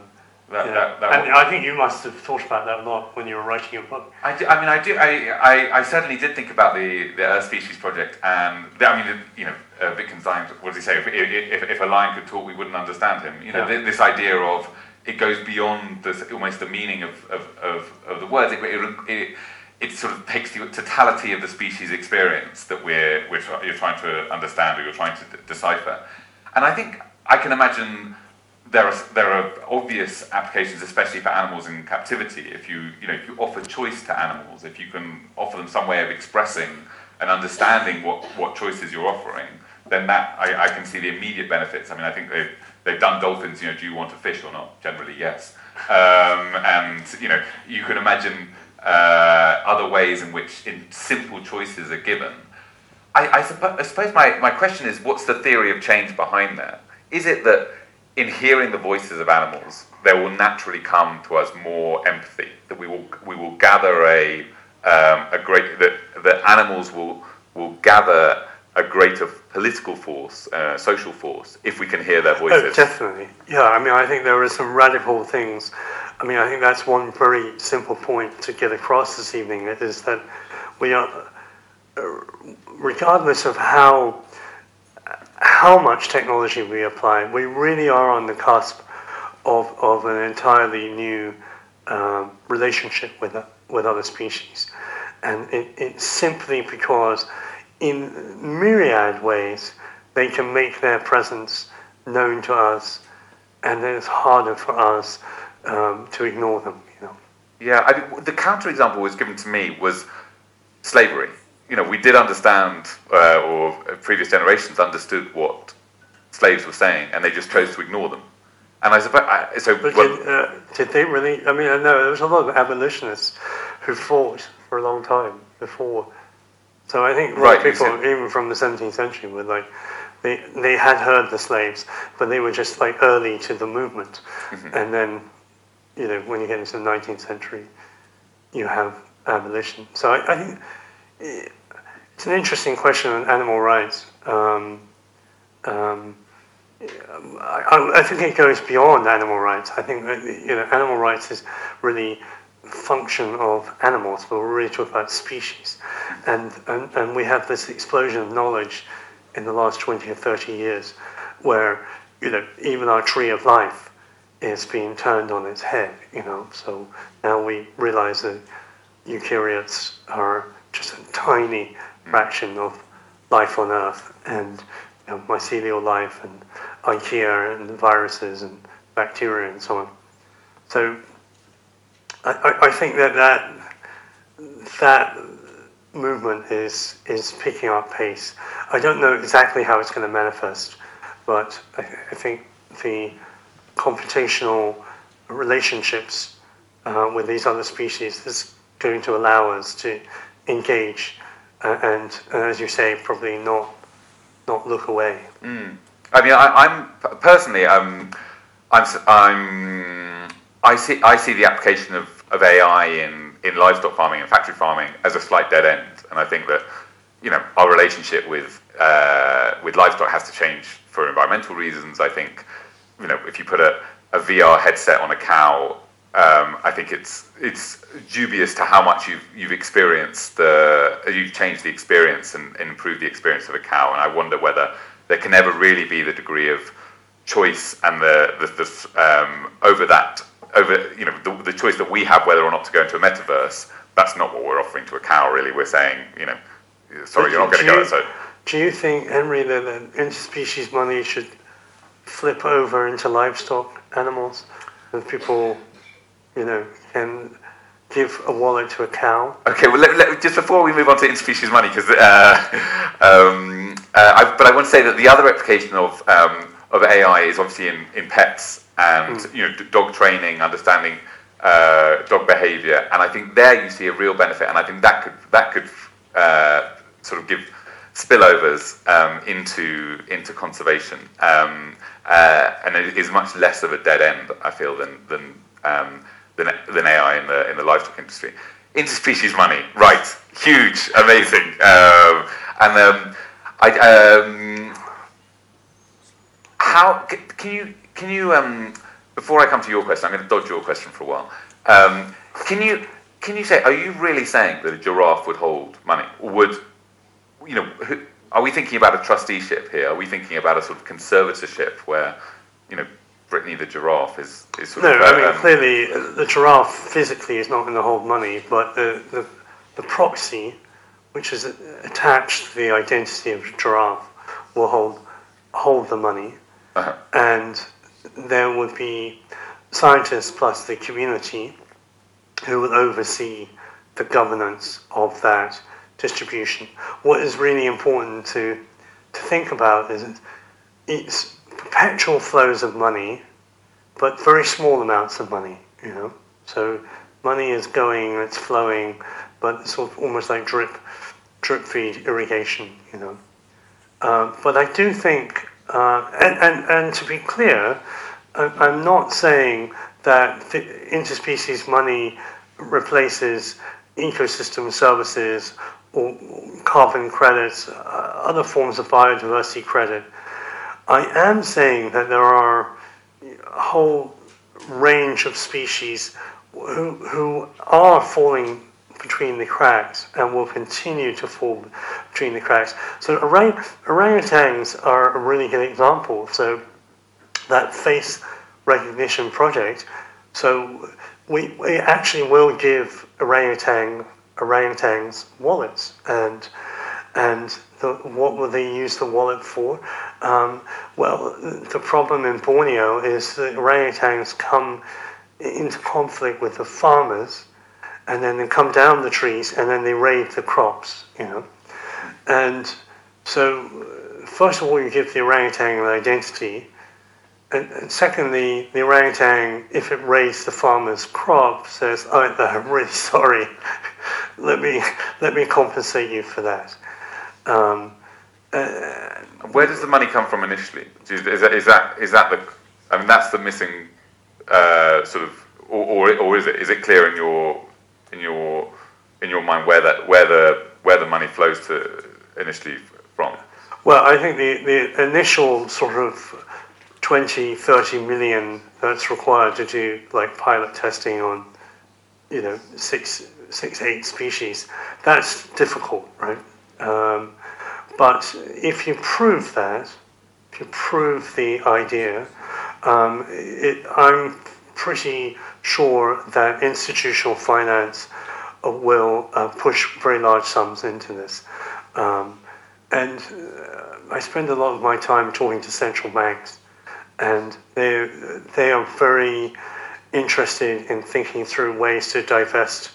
that, yeah. that, that and I think you must have thought about that a lot when you were writing your book. I, do, I mean, I do. I, I, I, certainly did think about the, the Earth Species Project, and the, I mean, you know, uh, Wittgenstein. What does he say? If, if, if, a lion could talk, we wouldn't understand him. You know, yeah. this idea of it goes beyond the, almost the meaning of, of, of, of the words. It, it, it, it, sort of takes the totality of the species experience that we're, we're you're trying to understand or you're trying to d- decipher. And I think I can imagine there are there are obvious applications, especially for animals in captivity. If you you know if you offer choice to animals, if you can offer them some way of expressing and understanding what, what choices you're offering, then that I, I can see the immediate benefits. I mean, I think they've they've done dolphins. You know, do you want to fish or not? Generally, yes. Um, and you know, you can imagine uh, other ways in which in simple choices are given. I, I, suppo- I suppose my, my question is, what's the theory of change behind that? Is it that in hearing the voices of animals, there will naturally come to us more empathy. That we will we will gather a um, a great that that animals will will gather a greater political force, uh, social force, if we can hear their oh, voices. Oh, definitely. Yeah, I mean, I think there are some radical things. I mean, I think that's one very simple point to get across this evening is that we are, uh, regardless of how how much technology we apply, we really are on the cusp of, of an entirely new um, relationship with, with other species. And it, it's simply because, in myriad ways, they can make their presence known to us, and it's harder for us um, to ignore them. You know. Yeah, I mean, the counterexample was given to me was slavery. You know, we did understand, uh, or previous generations understood what slaves were saying, and they just chose to ignore them. And I suppose, I, so. But well- did, uh, did they really? I mean, I know there was a lot of abolitionists who fought for a long time before. So I think Right, people, said- even from the 17th century, were like, they, they had heard the slaves, but they were just like early to the movement. Mm-hmm. And then, you know, when you get into the 19th century, you have abolition. So I, I think it's an interesting question on animal rights. Um, um, I, I- think it goes beyond animal rights. I think you know animal rights is really function of animals, but we're really talking about species, and, and and we have this explosion of knowledge in the last twenty or thirty years, where you know even our tree of life is being turned on its head. You know, so now we realize that eukaryotes are just a tiny fraction of life on Earth, and you know, mycelial life, and archaea, and viruses, and bacteria, and so on. So, I, I, think that that that movement is is picking up pace. I don't know exactly how it's going to manifest, but I, I think the computational relationships uh, with these other species is going to allow us to engage and, and, as you say, probably not not look away. I mean, I, I'm personally, um, I'm, I'm, I see, I see the application of, of AI in, in livestock farming and factory farming as a slight dead end, and I think that, you know, our relationship with, uh, with livestock has to change for environmental reasons. I think, you know, if you put a, a VR headset on a cow, um, I think it's it's dubious to how much you've you've experienced the you've changed the experience and, and improved the experience of a cow, and I wonder whether there can ever really be the degree of choice and the the, the um, over that over you know the, the choice that we have whether or not to go into a metaverse. That's not what we're offering to a cow. Really, we're saying you know, sorry, you're not going to go. you- So Do you think, Henry, that that interspecies money should flip over into livestock animals, and people, you know, can give a wallet to a cow? Okay, well, let, let, just before we move on to interspecies money, because, uh, um, uh, I, but I want to say that the other application of um, of AI is obviously in, in pets and you know d- dog training, understanding uh, dog behaviour, and I think there you see a real benefit, and I think that could that could uh, sort of give spillovers um, into into conservation, um, uh, and it is much less of a dead end, I feel, than than um, than, than AI in the in the livestock industry. Interspecies money, right? Huge, amazing, um, and um, I. Um, how can you can you um, before I come to your question, I'm going to dodge your question for a while. Um, can you can you say, are you really saying that a giraffe would hold money, would you know? Are we thinking about a trusteeship here? Are we thinking about a sort of conservatorship where you know Brittany the giraffe is is sort No, of I mean um, clearly the giraffe physically is not going to hold money, but the, the, the proxy, which is attached to the identity of the giraffe, will hold hold the money, uh-huh. and there would be scientists plus the community who will oversee the governance of that distribution. What is really important to to think about is it's perpetual flows of money, but very small amounts of money. You know, so money is going, it's flowing, but it's sort of almost like drip, drip feed irrigation. You know, uh, but I do think, uh, and, and and to be clear, I'm not saying that interspecies money replaces ecosystem services or carbon credits, uh, other forms of biodiversity credit. I am saying that there are a whole range of species who, who are falling between the cracks and will continue to fall between the cracks. So orang- orangutans are a really good example. So that face recognition project. So we, we actually will give orangutan orangutans wallets and and the, what will they use the wallet for? Um, well, the problem in Borneo is that orangutans come into conflict with the farmers, and then they come down the trees, and then they raid the crops. You know, and so first of all, you give the orangutan an identity. And, and secondly, the orangutan, if it raids the farmer's crop, says, oh, "I'm really sorry. let me let me compensate you for that." Um, uh, Where does the money come from initially? Is, that, is that is that the? I mean, that's the missing uh, sort of, or, or or is it is it clear in your in your in your mind where that where the where the money flows to initially from? Well, I think the, the initial sort of 20, 30 million that's required to do like pilot testing on, you know, six, six, eight species, that's difficult, right? Um, but if you prove that, if you prove the idea, um, it, I'm pretty sure that institutional finance uh, will uh, push very large sums into this. Um, and uh, I spend a lot of my time talking to central banks, and they they are very interested in thinking through ways to divest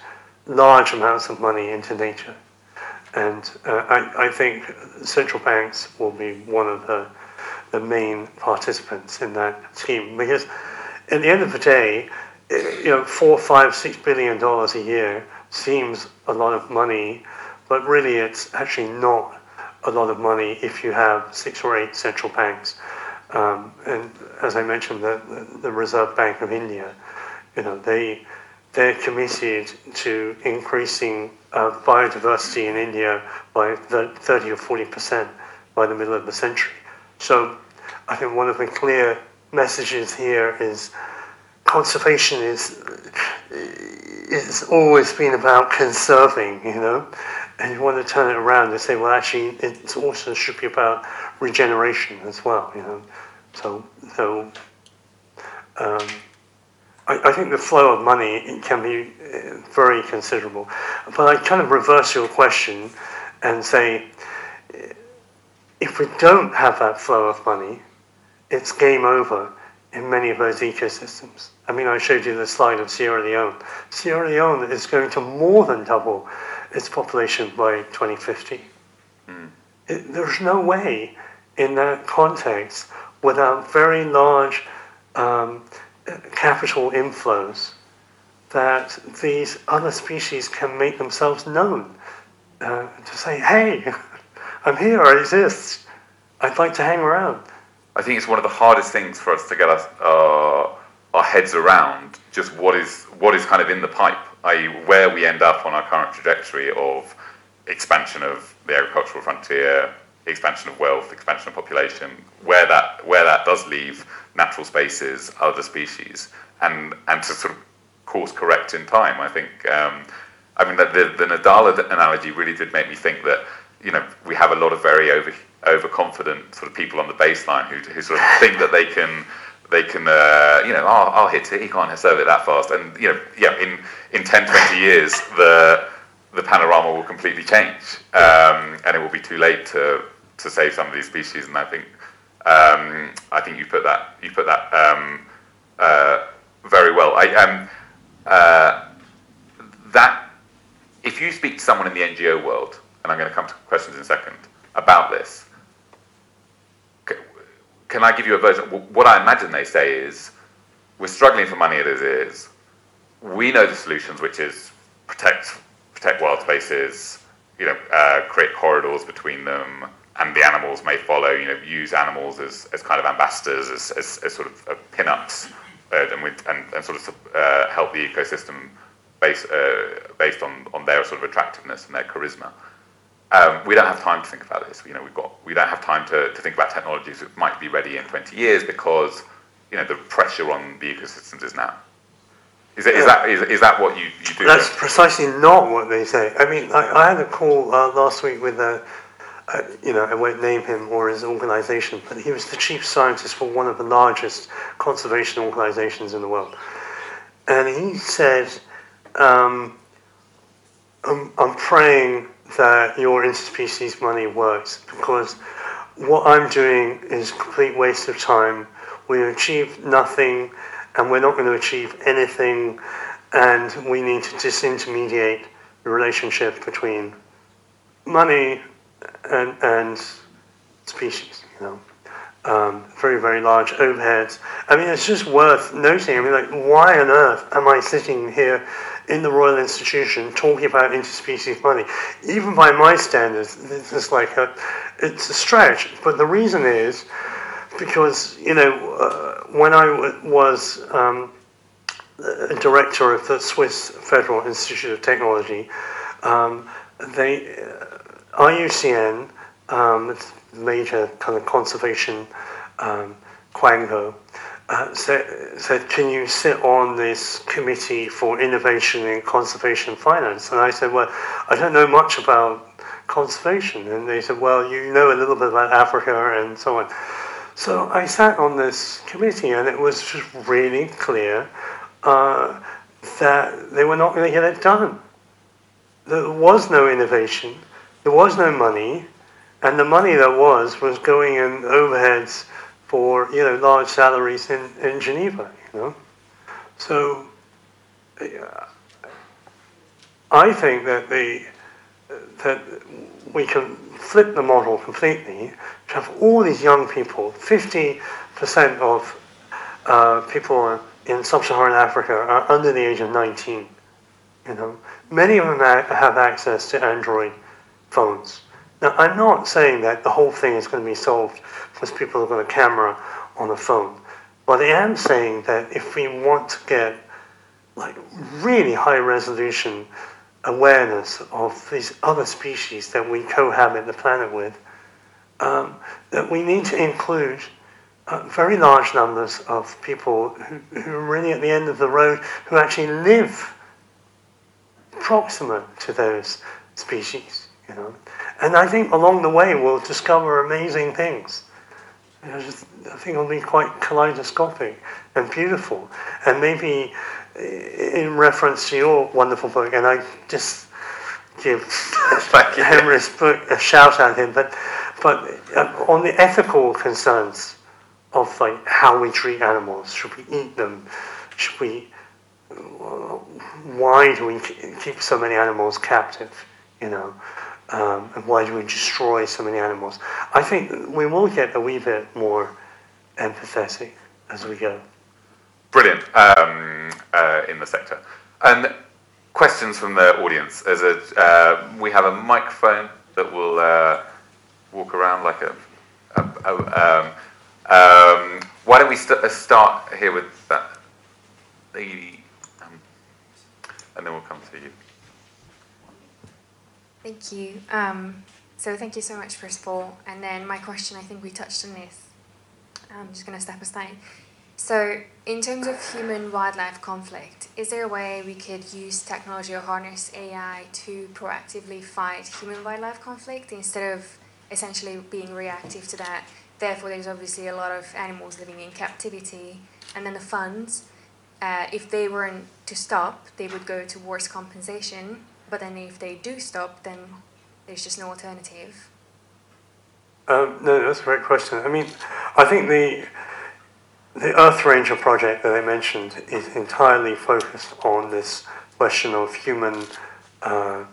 large amounts of money into nature. And uh, I, I think central banks will be one of the, the main participants in that scheme because at the end of the day, eh, you know, four, five, six billion dollars a year seems a lot of money, but really it's actually not a lot of money if you have six or eight central banks. Um, and as I mentioned, the, the Reserve Bank of India, you know, they they're committed to increasing uh, biodiversity in India by 30 or 40 percent by the middle of the century. So I think one of the clear messages here is conservation is is always been about conserving, you know, and you want to turn it around and say, well, actually, it also should be about regeneration as well, you know. So, so um, I, I, think the flow of money can be uh, very considerable. But I kind of reverse your question and say, if we don't have that flow of money, it's game over in many of those ecosystems. I mean, I showed you the slide of Sierra Leone. Sierra Leone is going to more than double its population by 2050. Mm. It, there's no way in that context without very large um, capital inflows that these other species can make themselves known. Uh, to say, hey, I'm here, I exist, I'd like to hang around. I think it's one of the hardest things for us to get us, uh, our heads around just what is, what is kind of in the pipe, i.e., where we end up on our current trajectory of expansion of the agricultural frontier, expansion of wealth, expansion of population, where that, where that does leave natural spaces, other species, and, and to sort of course correct in time. I think, um, I mean, the, the, the Nadal analogy really did make me think that, you know, we have a lot of very over, overconfident sort of people on the baseline who, who sort of think that they can, they can, uh, you know, oh, I'll hit it, he can't serve it that fast. And, you know, yeah, in, in 10, 20 years, the, the panorama will completely change. Um, and it will be too late to, to save some of these species. And I think, um, I think you put that, you put that um, uh, very well. I, um, uh, that if you speak to someone in the NGO world, and I'm going to come to questions in a second about this, can I give you a version? What I imagine they say is, we're struggling for money as it is. We know the solutions, which is protect protect wild spaces, you know, uh, create corridors between them, and the animals may follow. You know, use animals as, as kind of ambassadors, as, as, as sort of uh, pin-ups uh, and, with, and, and, sort of uh, help the ecosystem based, uh, based on, on their sort of attractiveness and their charisma. Um, we don't have time to think about this. You know, we've got, we don't have time to, to think about technologies that might be ready in 20 years because you know, the pressure on the ecosystems is now. Is, it, is, that, is, is that what you, you do? That's precisely not what they say. I mean, I, I had a call uh, last week with a, uh, you know, I won't name him or his organization, but he was the chief scientist for one of the largest conservation organizations in the world. And he said, um, I'm, I'm praying that your interspecies money works because what I'm doing is complete waste of time. We achieve nothing and we're not going to achieve anything and we need to disintermediate the relationship between money and, and species, you know. Um, very, very large overheads. I mean, it's just worth noting. I mean, like, why on earth am I sitting here in the Royal Institution talking about interspecies money? Even by my standards, it's like a, it's a stretch. But the reason is because, you know, uh, when I w- was um, a director of the Swiss Federal Institute of Technology, um, they, uh, IUCN, um, major kind of conservation um, quango, uh, said, said, Can you sit on this committee for innovation in conservation finance? And I said, Well, I don't know much about conservation. And they said, Well, you know a little bit about Africa and so on. So I sat on this committee, and it was just really clear uh, that they were not going to get it done. There was no innovation, there was no money, and the money that was was going in overheads for you know large salaries in, in Geneva. You know, so uh, I think that the that we can flip the model completely to have all these young people. Fifty percent of uh, people in sub-Saharan Africa are under the age of 19. You know, many of them have access to Android phones. Now, I'm not saying that the whole thing is going to be solved because people have got a camera on a phone, but I am saying that if we want to get like really high resolution awareness of these other species that we cohabit the planet with, um, that we need to include uh, very large numbers of people who, who are really at the end of the road who actually live proximate to those species, you know. And I think along the way we'll discover amazing things. You know, just, I think it'll be quite kaleidoscopic and beautiful. And maybe in reference to your wonderful book, and I just give Henry's book a shout at him, but but uh, on the ethical concerns of like how we treat animals. Should we eat them? Should we? Why do we keep so many animals captive? You know, um, and why do we destroy so many animals? I think we will get a wee bit more empathetic as we go. Brilliant um, uh, in the sector. And questions from the audience. As a, uh, we have a microphone that will uh, walk around like a, a, a um, um, why don't we st- uh, start here with that lady, um, and then we'll come to you. Thank you. Um, so thank you so much, first of all. And then my question, I think we touched on this. I'm just going to step aside. So, in terms of human wildlife conflict, is there a way we could use technology or harness AI to proactively fight human wildlife conflict instead of essentially being reactive to that? Therefore, there's obviously a lot of animals living in captivity. And then the funds, uh, if they weren't to stop, they would go towards compensation. But then if they do stop, then there's just no alternative. Um, no, that's a great question. I mean, I think the the EarthRanger project that I mentioned is entirely focused on this question of human uh,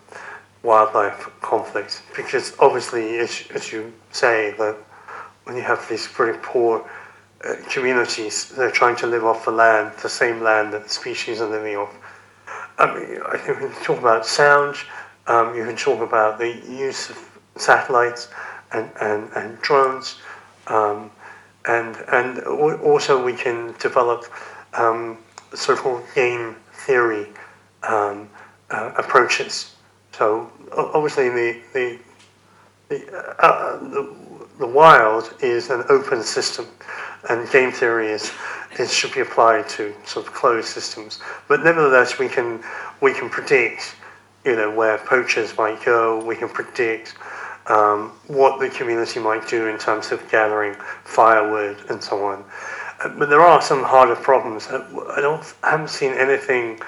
wildlife conflict because obviously, as, as you say, that when you have these very poor uh, communities they're trying to live off the land, the same land that the species are living off. I mean, we can talk about sound, um, you can talk about the use of satellites and, and, and drones, um, and, and also we can develop um, so-called game theory um, uh, approaches. So obviously the, the, the, uh, the the wild is an open system, and game theory is it should be applied to sort of closed systems. But nevertheless, we can we can predict, you know, where poachers might go. We can predict um, what the community might do in terms of gathering firewood and so on. Uh, but there are some harder problems. Uh, I don't I haven't seen anything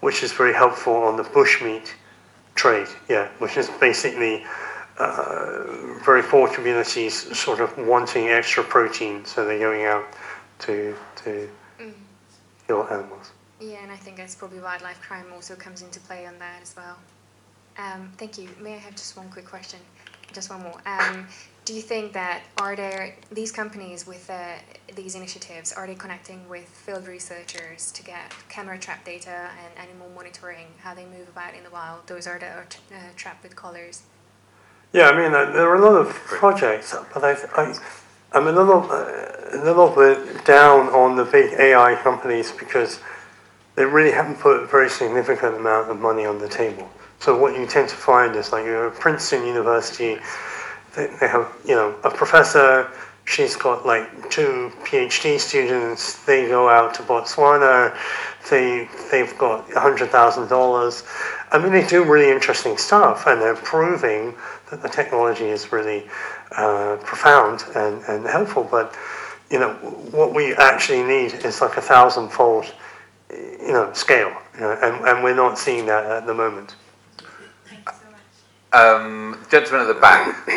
which is very helpful on the bushmeat trade, yeah, which is basically uh, very poor communities sort of wanting extra protein, so they're going out to to Mm. kill animals. Yeah, and I think that's probably wildlife crime also comes into play on that as well. Um, thank you. May I have just one quick question? Just one more. Um, do you think that are there these companies with uh, these initiatives are they connecting with field researchers to get camera trap data and animal monitoring how they move about in the wild? Those are the are uh, trapped with collars. Yeah, I mean, uh, there are a lot of projects, but I, I, I'm a little, a little bit down on the big AI companies because they really haven't put a very significant amount of money on the table. So what you tend to find is like you know, Princeton University, they, they have you know a professor. She's got like two PhD students. They go out to Botswana. They they've got hundred thousand dollars. I mean, they do really interesting stuff, and they're proving the technology is really uh, profound and, and helpful. But you know, what we actually need is like a thousand-fold, you know, scale, you know, and, and we're not seeing that at the moment. Um, gentleman at the back.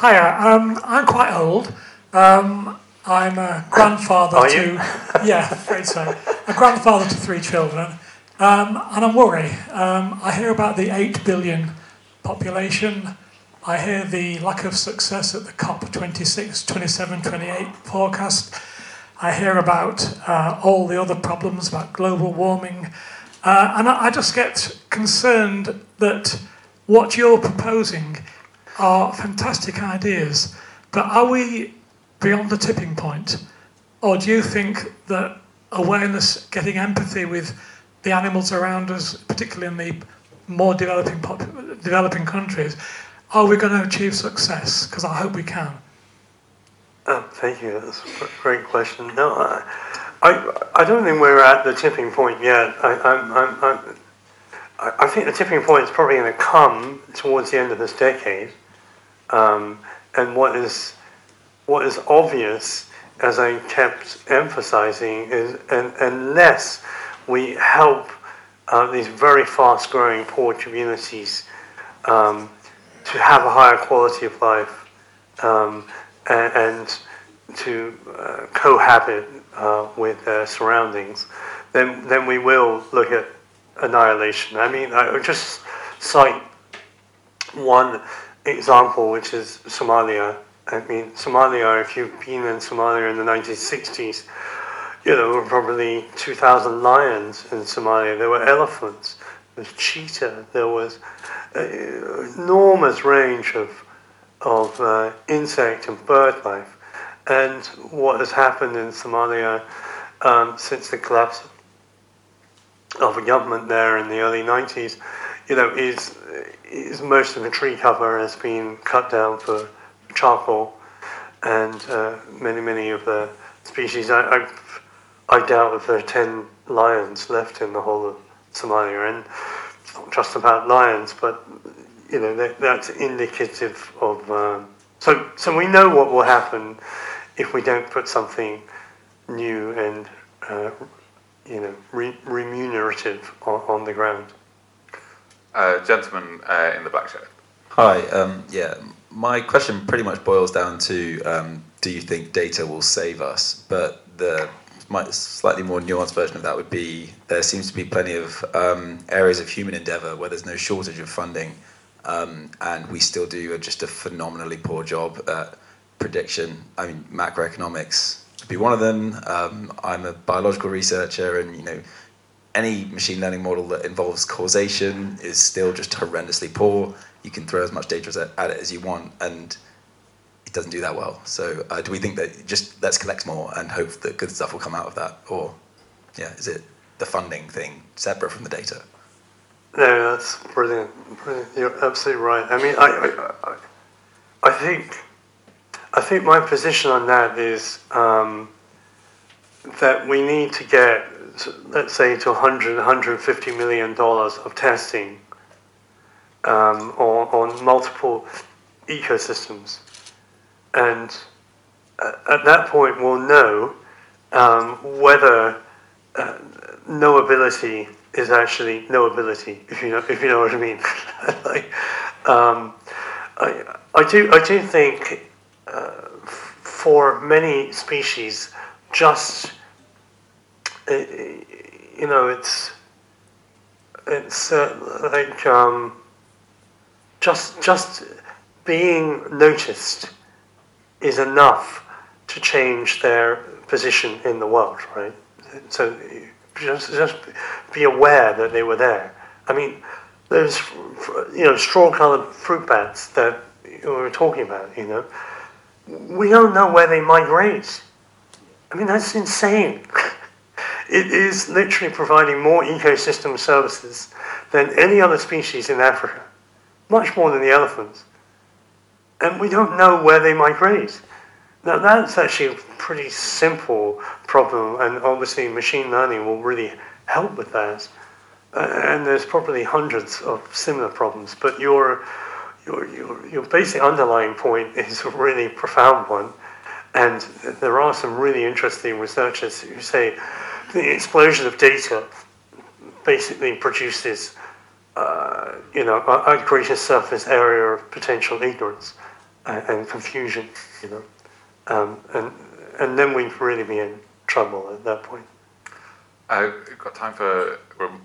Hiya, um, I'm quite old. Um, I'm a grandfather Are to you? yeah, afraid so. A grandfather to three children, um, and I'm worried. Um, I hear about the eight billion population. I hear the lack of success at the COP 26, 27, 28 forecast. I hear about uh, all the other problems about global warming, uh, and I, I just get concerned that what you're proposing are fantastic ideas, but are we beyond the tipping point? Or do you think that awareness, getting empathy with the animals around us, particularly in the more developing developing countries, are we going to achieve success? Because I hope we can. Oh, thank you. That's a great question. No, I, I, I don't think we're at the tipping point yet. I, I'm, I'm, I'm, I think the tipping point is probably going to come towards the end of this decade. Um, and what is, what is obvious, as I kept emphasizing, is un unless we help uh, these very fast-growing poor communities um, to have a higher quality of life. Um, and, and to uh, cohabit uh, with their surroundings, then then we will look at annihilation. I mean, I just cite one example, which is Somalia. I mean, Somalia. If you've been in Somalia in the 1960s, you know, there were probably 2,000 lions in Somalia. There were elephants. Was cheetah. There was an enormous range of of uh, insect and bird life. And what has happened in Somalia um, since the collapse of the government there in the early 90s, you know, is, is most of the tree cover has been cut down for charcoal, and uh, many, many of the species, I, I, I doubt if there are 10 lions left in the whole of Somalia, and it's not just about lions, but you know that, that's indicative of. Um, so, so we know what will happen if we don't put something new and uh, you know re- remunerative on, on the ground. Uh, gentleman uh, in the black shirt. Hi. Um, yeah, my question pretty much boils down to: um, Do you think data will save us? But the my slightly more nuanced version of that would be: there seems to be plenty of um, areas of human endeavour where there's no shortage of funding, um, and we still do just a phenomenally poor job at prediction. I mean, macroeconomics would be one of them. Um, I'm a biological researcher, and you know any machine learning model that involves causation is still just horrendously poor. You can throw as much data at it as you want, and doesn't do that well. So, uh, do we think that just let's collect more and hope that good stuff will come out of that, or yeah, is it the funding thing separate from the data? No, that's brilliant. brilliant. You're absolutely right. I mean, I, I, I, think, I think my position on that is um, that we need to get, let's say, to 100, 150 million dollars of testing um, on, on multiple ecosystems, and at that point we'll know um, whether uh, knowability is actually no ability, if you know, if you know what I mean. like, um, I, I do, I do think uh, for many species, just uh, you know, it's it's uh, like um, just just being noticed is enough to change their position in the world, right? So just just be aware that they were there. I mean, those you know straw-colored fruit bats that we were talking about, you know, we don't know where they migrate. I mean, that's insane. it is literally providing more ecosystem services than any other species in Africa, much more than the elephants. And we don't know where they migrate. Now, that's actually a pretty simple problem, and obviously, machine learning will really help with that. Uh, and there's probably hundreds of similar problems, but your, your, your, your basic underlying point is a really profound one. And there are some really interesting researchers who say the explosion of data basically produces, uh, you know, a, a, greater surface area of potential ignorance and, and confusion, you know, um, and and then we'd really be in trouble at that point. Uh, got time for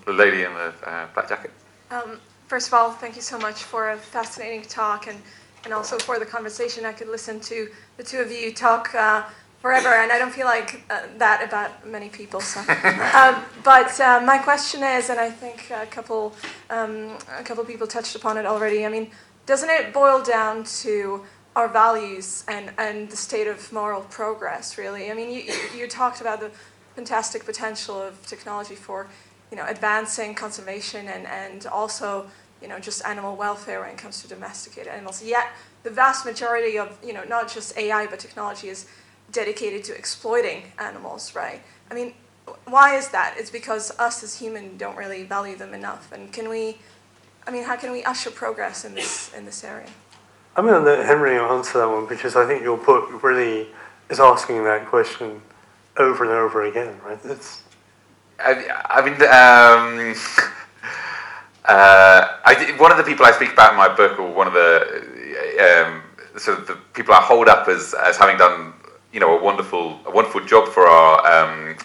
the lady in the uh, black jacket. Um, first of all, thank you so much for a fascinating talk and, and also for the conversation. I could listen to the two of you talk uh, forever, and I don't feel like uh, that about many people. So, um, but uh, my question is, and I think a couple um, a couple people touched upon it already. I mean, doesn't it boil down to our values and, and the state of moral progress? Really, I mean, you you talked about the fantastic potential of technology for you know advancing conservation and and also you know just animal welfare when it comes to domesticated animals. Yet the vast majority of you know not just AI but technology is dedicated to exploiting animals, right? I mean, why is that? It's because us as humans don't really value them enough. And can we, I mean, how can we usher progress in this in this area? I'm going to let Henry answer that one because I think your book really is asking that question over and over again, right? It's. I, I mean, um, uh, I, one of the people I speak about in my book, or one of the um, sort of the people I hold up as, as having done you know a wonderful a wonderful job for our um,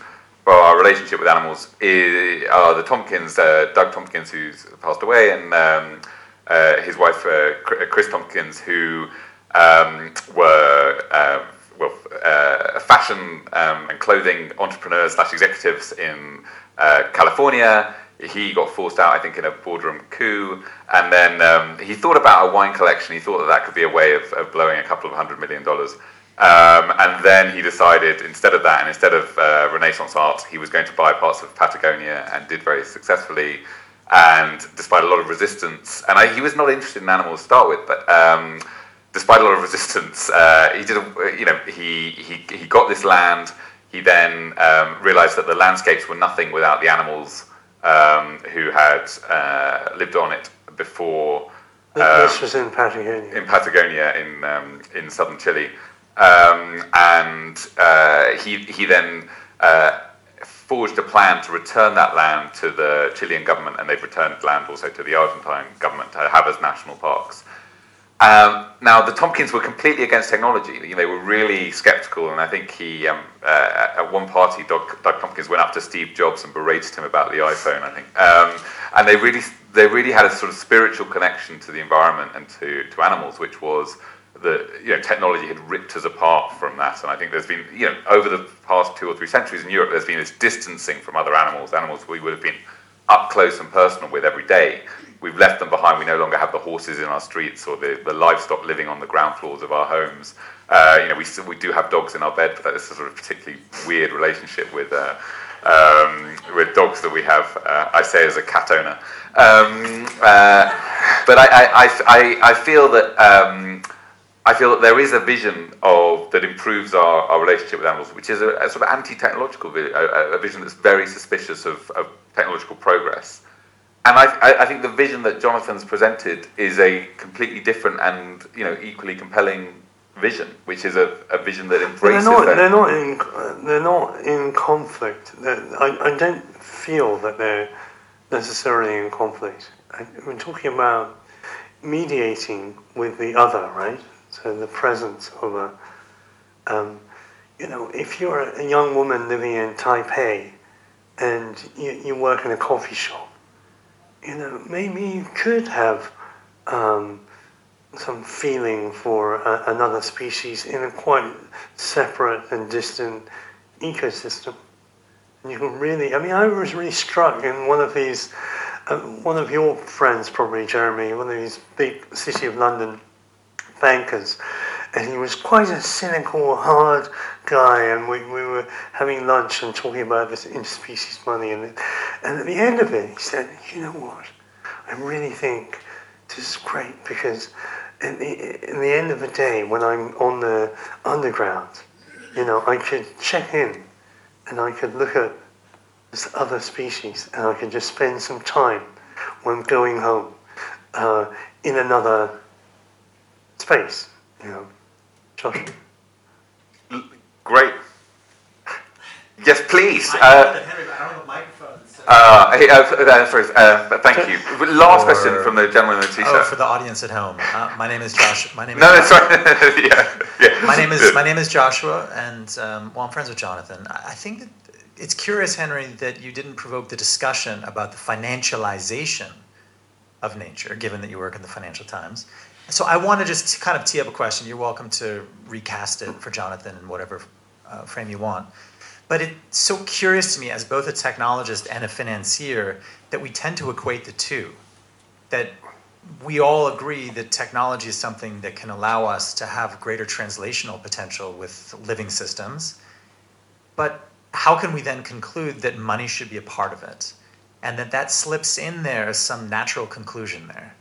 for our relationship with animals is, are the Tompkins, uh, Doug Tompkins, who's passed away, and um, uh, his wife uh, Kris Tompkins, who um, were uh, well uh, fashion um, and clothing entrepreneurs slash executives in uh, California. He got forced out, I think, in a boardroom coup, and then um, he thought about a wine collection. He thought that that could be a way of, of blowing a couple of hundred million dollars. Um, and then he decided, instead of that, and instead of uh, Renaissance art, he was going to buy parts of Patagonia and did very successfully. And despite a lot of resistance, and I, he was not interested in animals to start with, but um, despite a lot of resistance, uh, he did. A, you know, he, he he got this land. He then um, realized that the landscapes were nothing without the animals um, who had uh, lived on it before. this was in Patagonia. In Patagonia, in um, in southern Chile. Um, and uh, he, he then uh, forged a plan to return that land to the Chilean government, and they've returned land also to the Argentine government to have as national parks. Um, now, the Tompkins were completely against technology. They were really skeptical, and I think he, um, uh, at one party, Doug, Doug, Tompkins went up to Steve Jobs and berated him about the iPhone. I think, um, and they really, they really had a sort of spiritual connection to the environment and to, to animals, which was that you know technology had ripped us apart from that. And I think there's been you know over the past two or three centuries in Europe, there's been this distancing from other animals, animals we would have been up close and personal with every day. We've left them behind. We no longer have the horses in our streets or the, the livestock living on the ground floors of our homes. Uh, you know, we we do have dogs in our bed, but that is a sort of particularly weird relationship with. Uh, um, with dogs that we have, uh, I say as a cat owner. Um, uh, but I, I, I, I, feel that um, I feel that there is a vision of that improves our, our relationship with animals, which is a, a sort of anti-technological vision, a, a, vision that's very suspicious of, of technological progress. And I, I, think the vision that Jonathan's presented is a completely different and you know equally compelling vision, which is a, a vision that embraces. They're not, they're not in they're not in conflict. I, I don't feel that they're necessarily in conflict. I, we're talking about mediating with the other, right? So the presence of a, um, you know, if you're a young woman living in Taipei and you, you work in a coffee shop, you know, maybe you could have um, some feeling for a, another species in a quite separate and distant ecosystem. And you can really, I mean, I was really struck in one of these, uh, one of your friends, probably Jeremy, one of these big City of London bankers. And he was quite a cynical, hard guy, and we, we were having lunch and talking about this interspecies money. And, and at the end of it, he said, You know what? I really think this is great because in the, in the end of the day, when I'm on the underground, you know, I could check in and I could look at this other species and I could just spend some time when going home uh, in another space, you know. Josh? Great. Yes, please. Uh, uh, hey, uh, uh, sorry, uh, thank you. Last Or- question from the gentleman in the t-shirt. Oh, for the audience at home. Uh, my name is Josh. My name is no, no, sorry. yeah, yeah. my name is my name is Joshua, and um, well, I'm friends with Jonathan. I I think that it's curious, Henry, that you didn't provoke the discussion about the financialization of nature, given that you work in the Financial Times. So I want to just kind of tee up a question. You're welcome to recast it for Jonathan in whatever uh, frame you want. But it's so curious to me, as both a technologist and a financier, that we tend to equate the two. That we all agree that technology is something that can allow us to have greater translational potential with living systems. But how can we then conclude that money should be a part of it? And that that slips in there as some natural conclusion there.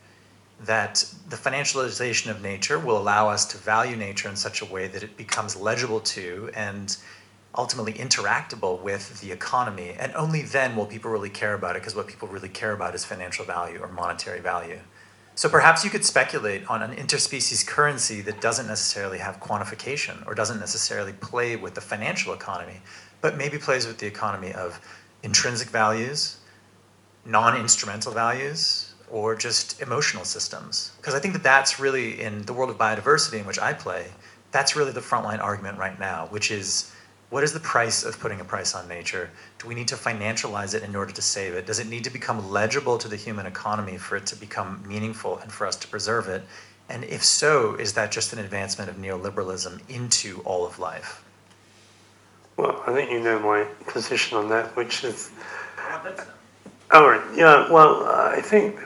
That the financialization of nature will allow us to value nature in such a way that it becomes legible to and ultimately interactable with the economy. And only then will people really care about it, because what people really care about is financial value or monetary value. So perhaps you could speculate on an interspecies currency that doesn't necessarily have quantification or doesn't necessarily play with the financial economy, but maybe plays with the economy of intrinsic values, non instrumental values, or just emotional systems. Because I think that that's really, in the world of biodiversity in which I play, that's really the frontline argument right now, which is what is the price of putting a price on nature? Do we need to financialize it in order to save it? Does it need to become legible to the human economy for it to become meaningful and for us to preserve it? And if so, is that just an advancement of neoliberalism into all of life? Well, I think you know my position on that, which is. All right. Oh, yeah. Well, I think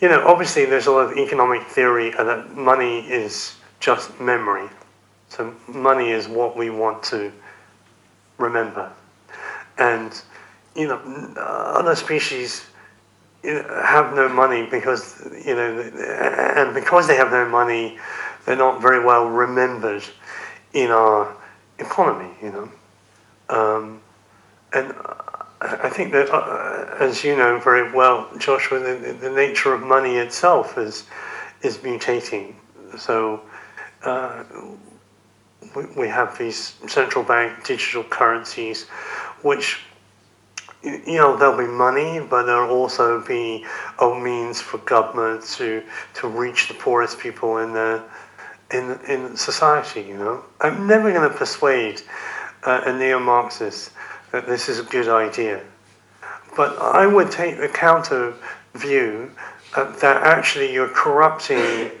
you know. Obviously, there's a lot of economic theory that money is just memory. So money is what we want to remember, and you know, other species have no money because you know, and because they have no money, they're not very well remembered in our economy. You know. Um, and I think that, uh, as you know very well, Joshua, the, the nature of money itself is is mutating. So uh, we, we have these central bank digital currencies, which you know there'll be money, but there'll also be a means for government to to reach the poorest people in the in in society. You know, I'm never going to persuade uh, a neo-Marxist that this is a good idea. But I would take the counter view uh, that actually you're corrupting,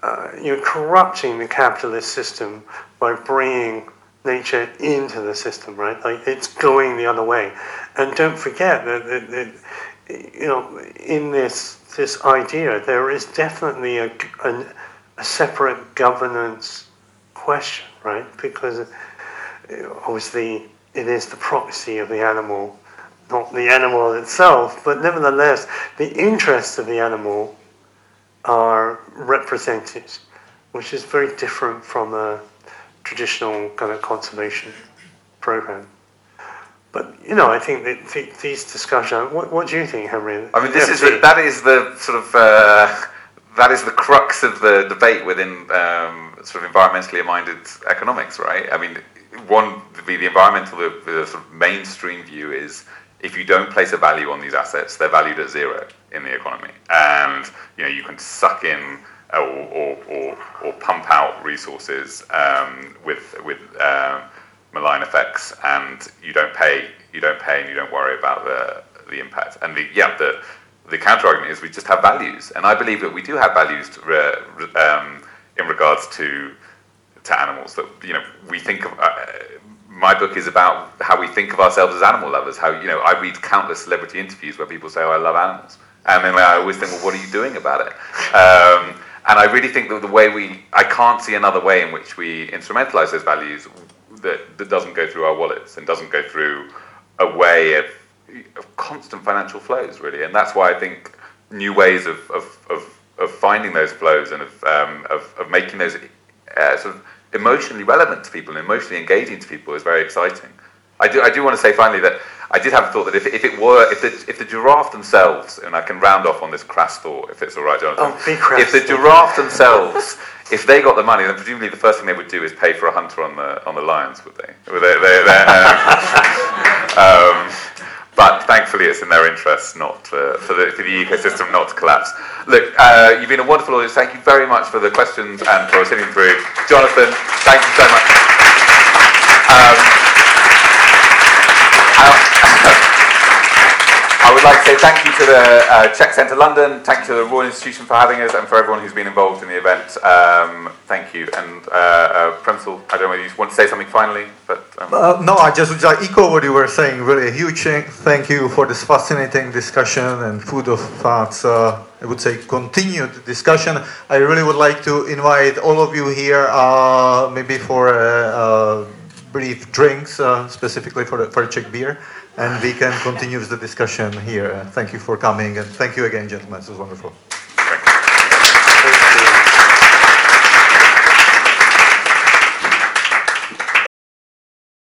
uh, you're corrupting the capitalist system by bringing nature into the system, right? Like it's going the other way. And don't forget that, that, that you know, in this this idea, there is definitely a, a, a separate governance question, right? Because obviously it is the proxy of the animal, not the animal itself, but nevertheless, the interests of the animal are represented, which is very different from a traditional kind of conservation program. But you know, I think that th- these discussions. What, what do you think, Henry? I mean, this Yeah, is the, that is the sort of uh, that is the crux of the debate within um, sort of environmentally minded economics, right? I mean, one the, the environmental the, the sort of mainstream view is if you don't place a value on these assets, they're valued at zero in the economy, and you know you can suck in or or, or, or pump out resources um, with with um, malign effects, and you don't pay you don't pay and you don't worry about the the impact. And the yeah the the counter argument is we just have values, and I believe that we do have values to, uh, um, in regards to to animals. That you know we think of. Uh, my book is about how we think of ourselves as animal lovers. How you know I read countless celebrity interviews where people say, "Oh, I love animals," and then I always think, "Well, what are you doing about it?" Um, and I really think that the way we, I can't see another way in which we instrumentalize those values that, that doesn't go through our wallets and doesn't go through a way of, of constant financial flows, really. And that's why I think new ways of, of, of, of finding those flows and of, um, of, of making those uh, sort of emotionally relevant to people and emotionally engaging to people is very exciting. I do, I do want to say finally that I did have a thought that if, if it were, if the, if the giraffe themselves, and I can round off on this crass thought, if it's all right, Jonathan. Oh, be crass. If the giraffe themselves, if they got the money, then presumably the first thing they would do is pay for a hunter on the on the lions, would they? Would they, they, um, um, but thankfully, it's in their interests not for the for the ecosystem not to collapse. Look, uh, you've been a wonderful audience. Thank you very much for the questions and for sitting through. Jonathan, thank you so much. Um, would like to say thank you to the uh, Czech Centre London, thank you to the Royal Institution for having us, and for everyone who's been involved in the event. Um, thank you. And uh, uh, Premsel, I don't know whether you want to say something finally, but. Um... Uh, no, I just echo what you were saying. Really, a huge thank you for this fascinating discussion and food of thoughts. Uh, I would say continued discussion. I really would like to invite all of you here, uh, maybe for a brief drinks, specifically for the, for Czech beer and we can continue the discussion here. Thank you for coming, and thank you again, gentlemen. It was wonderful.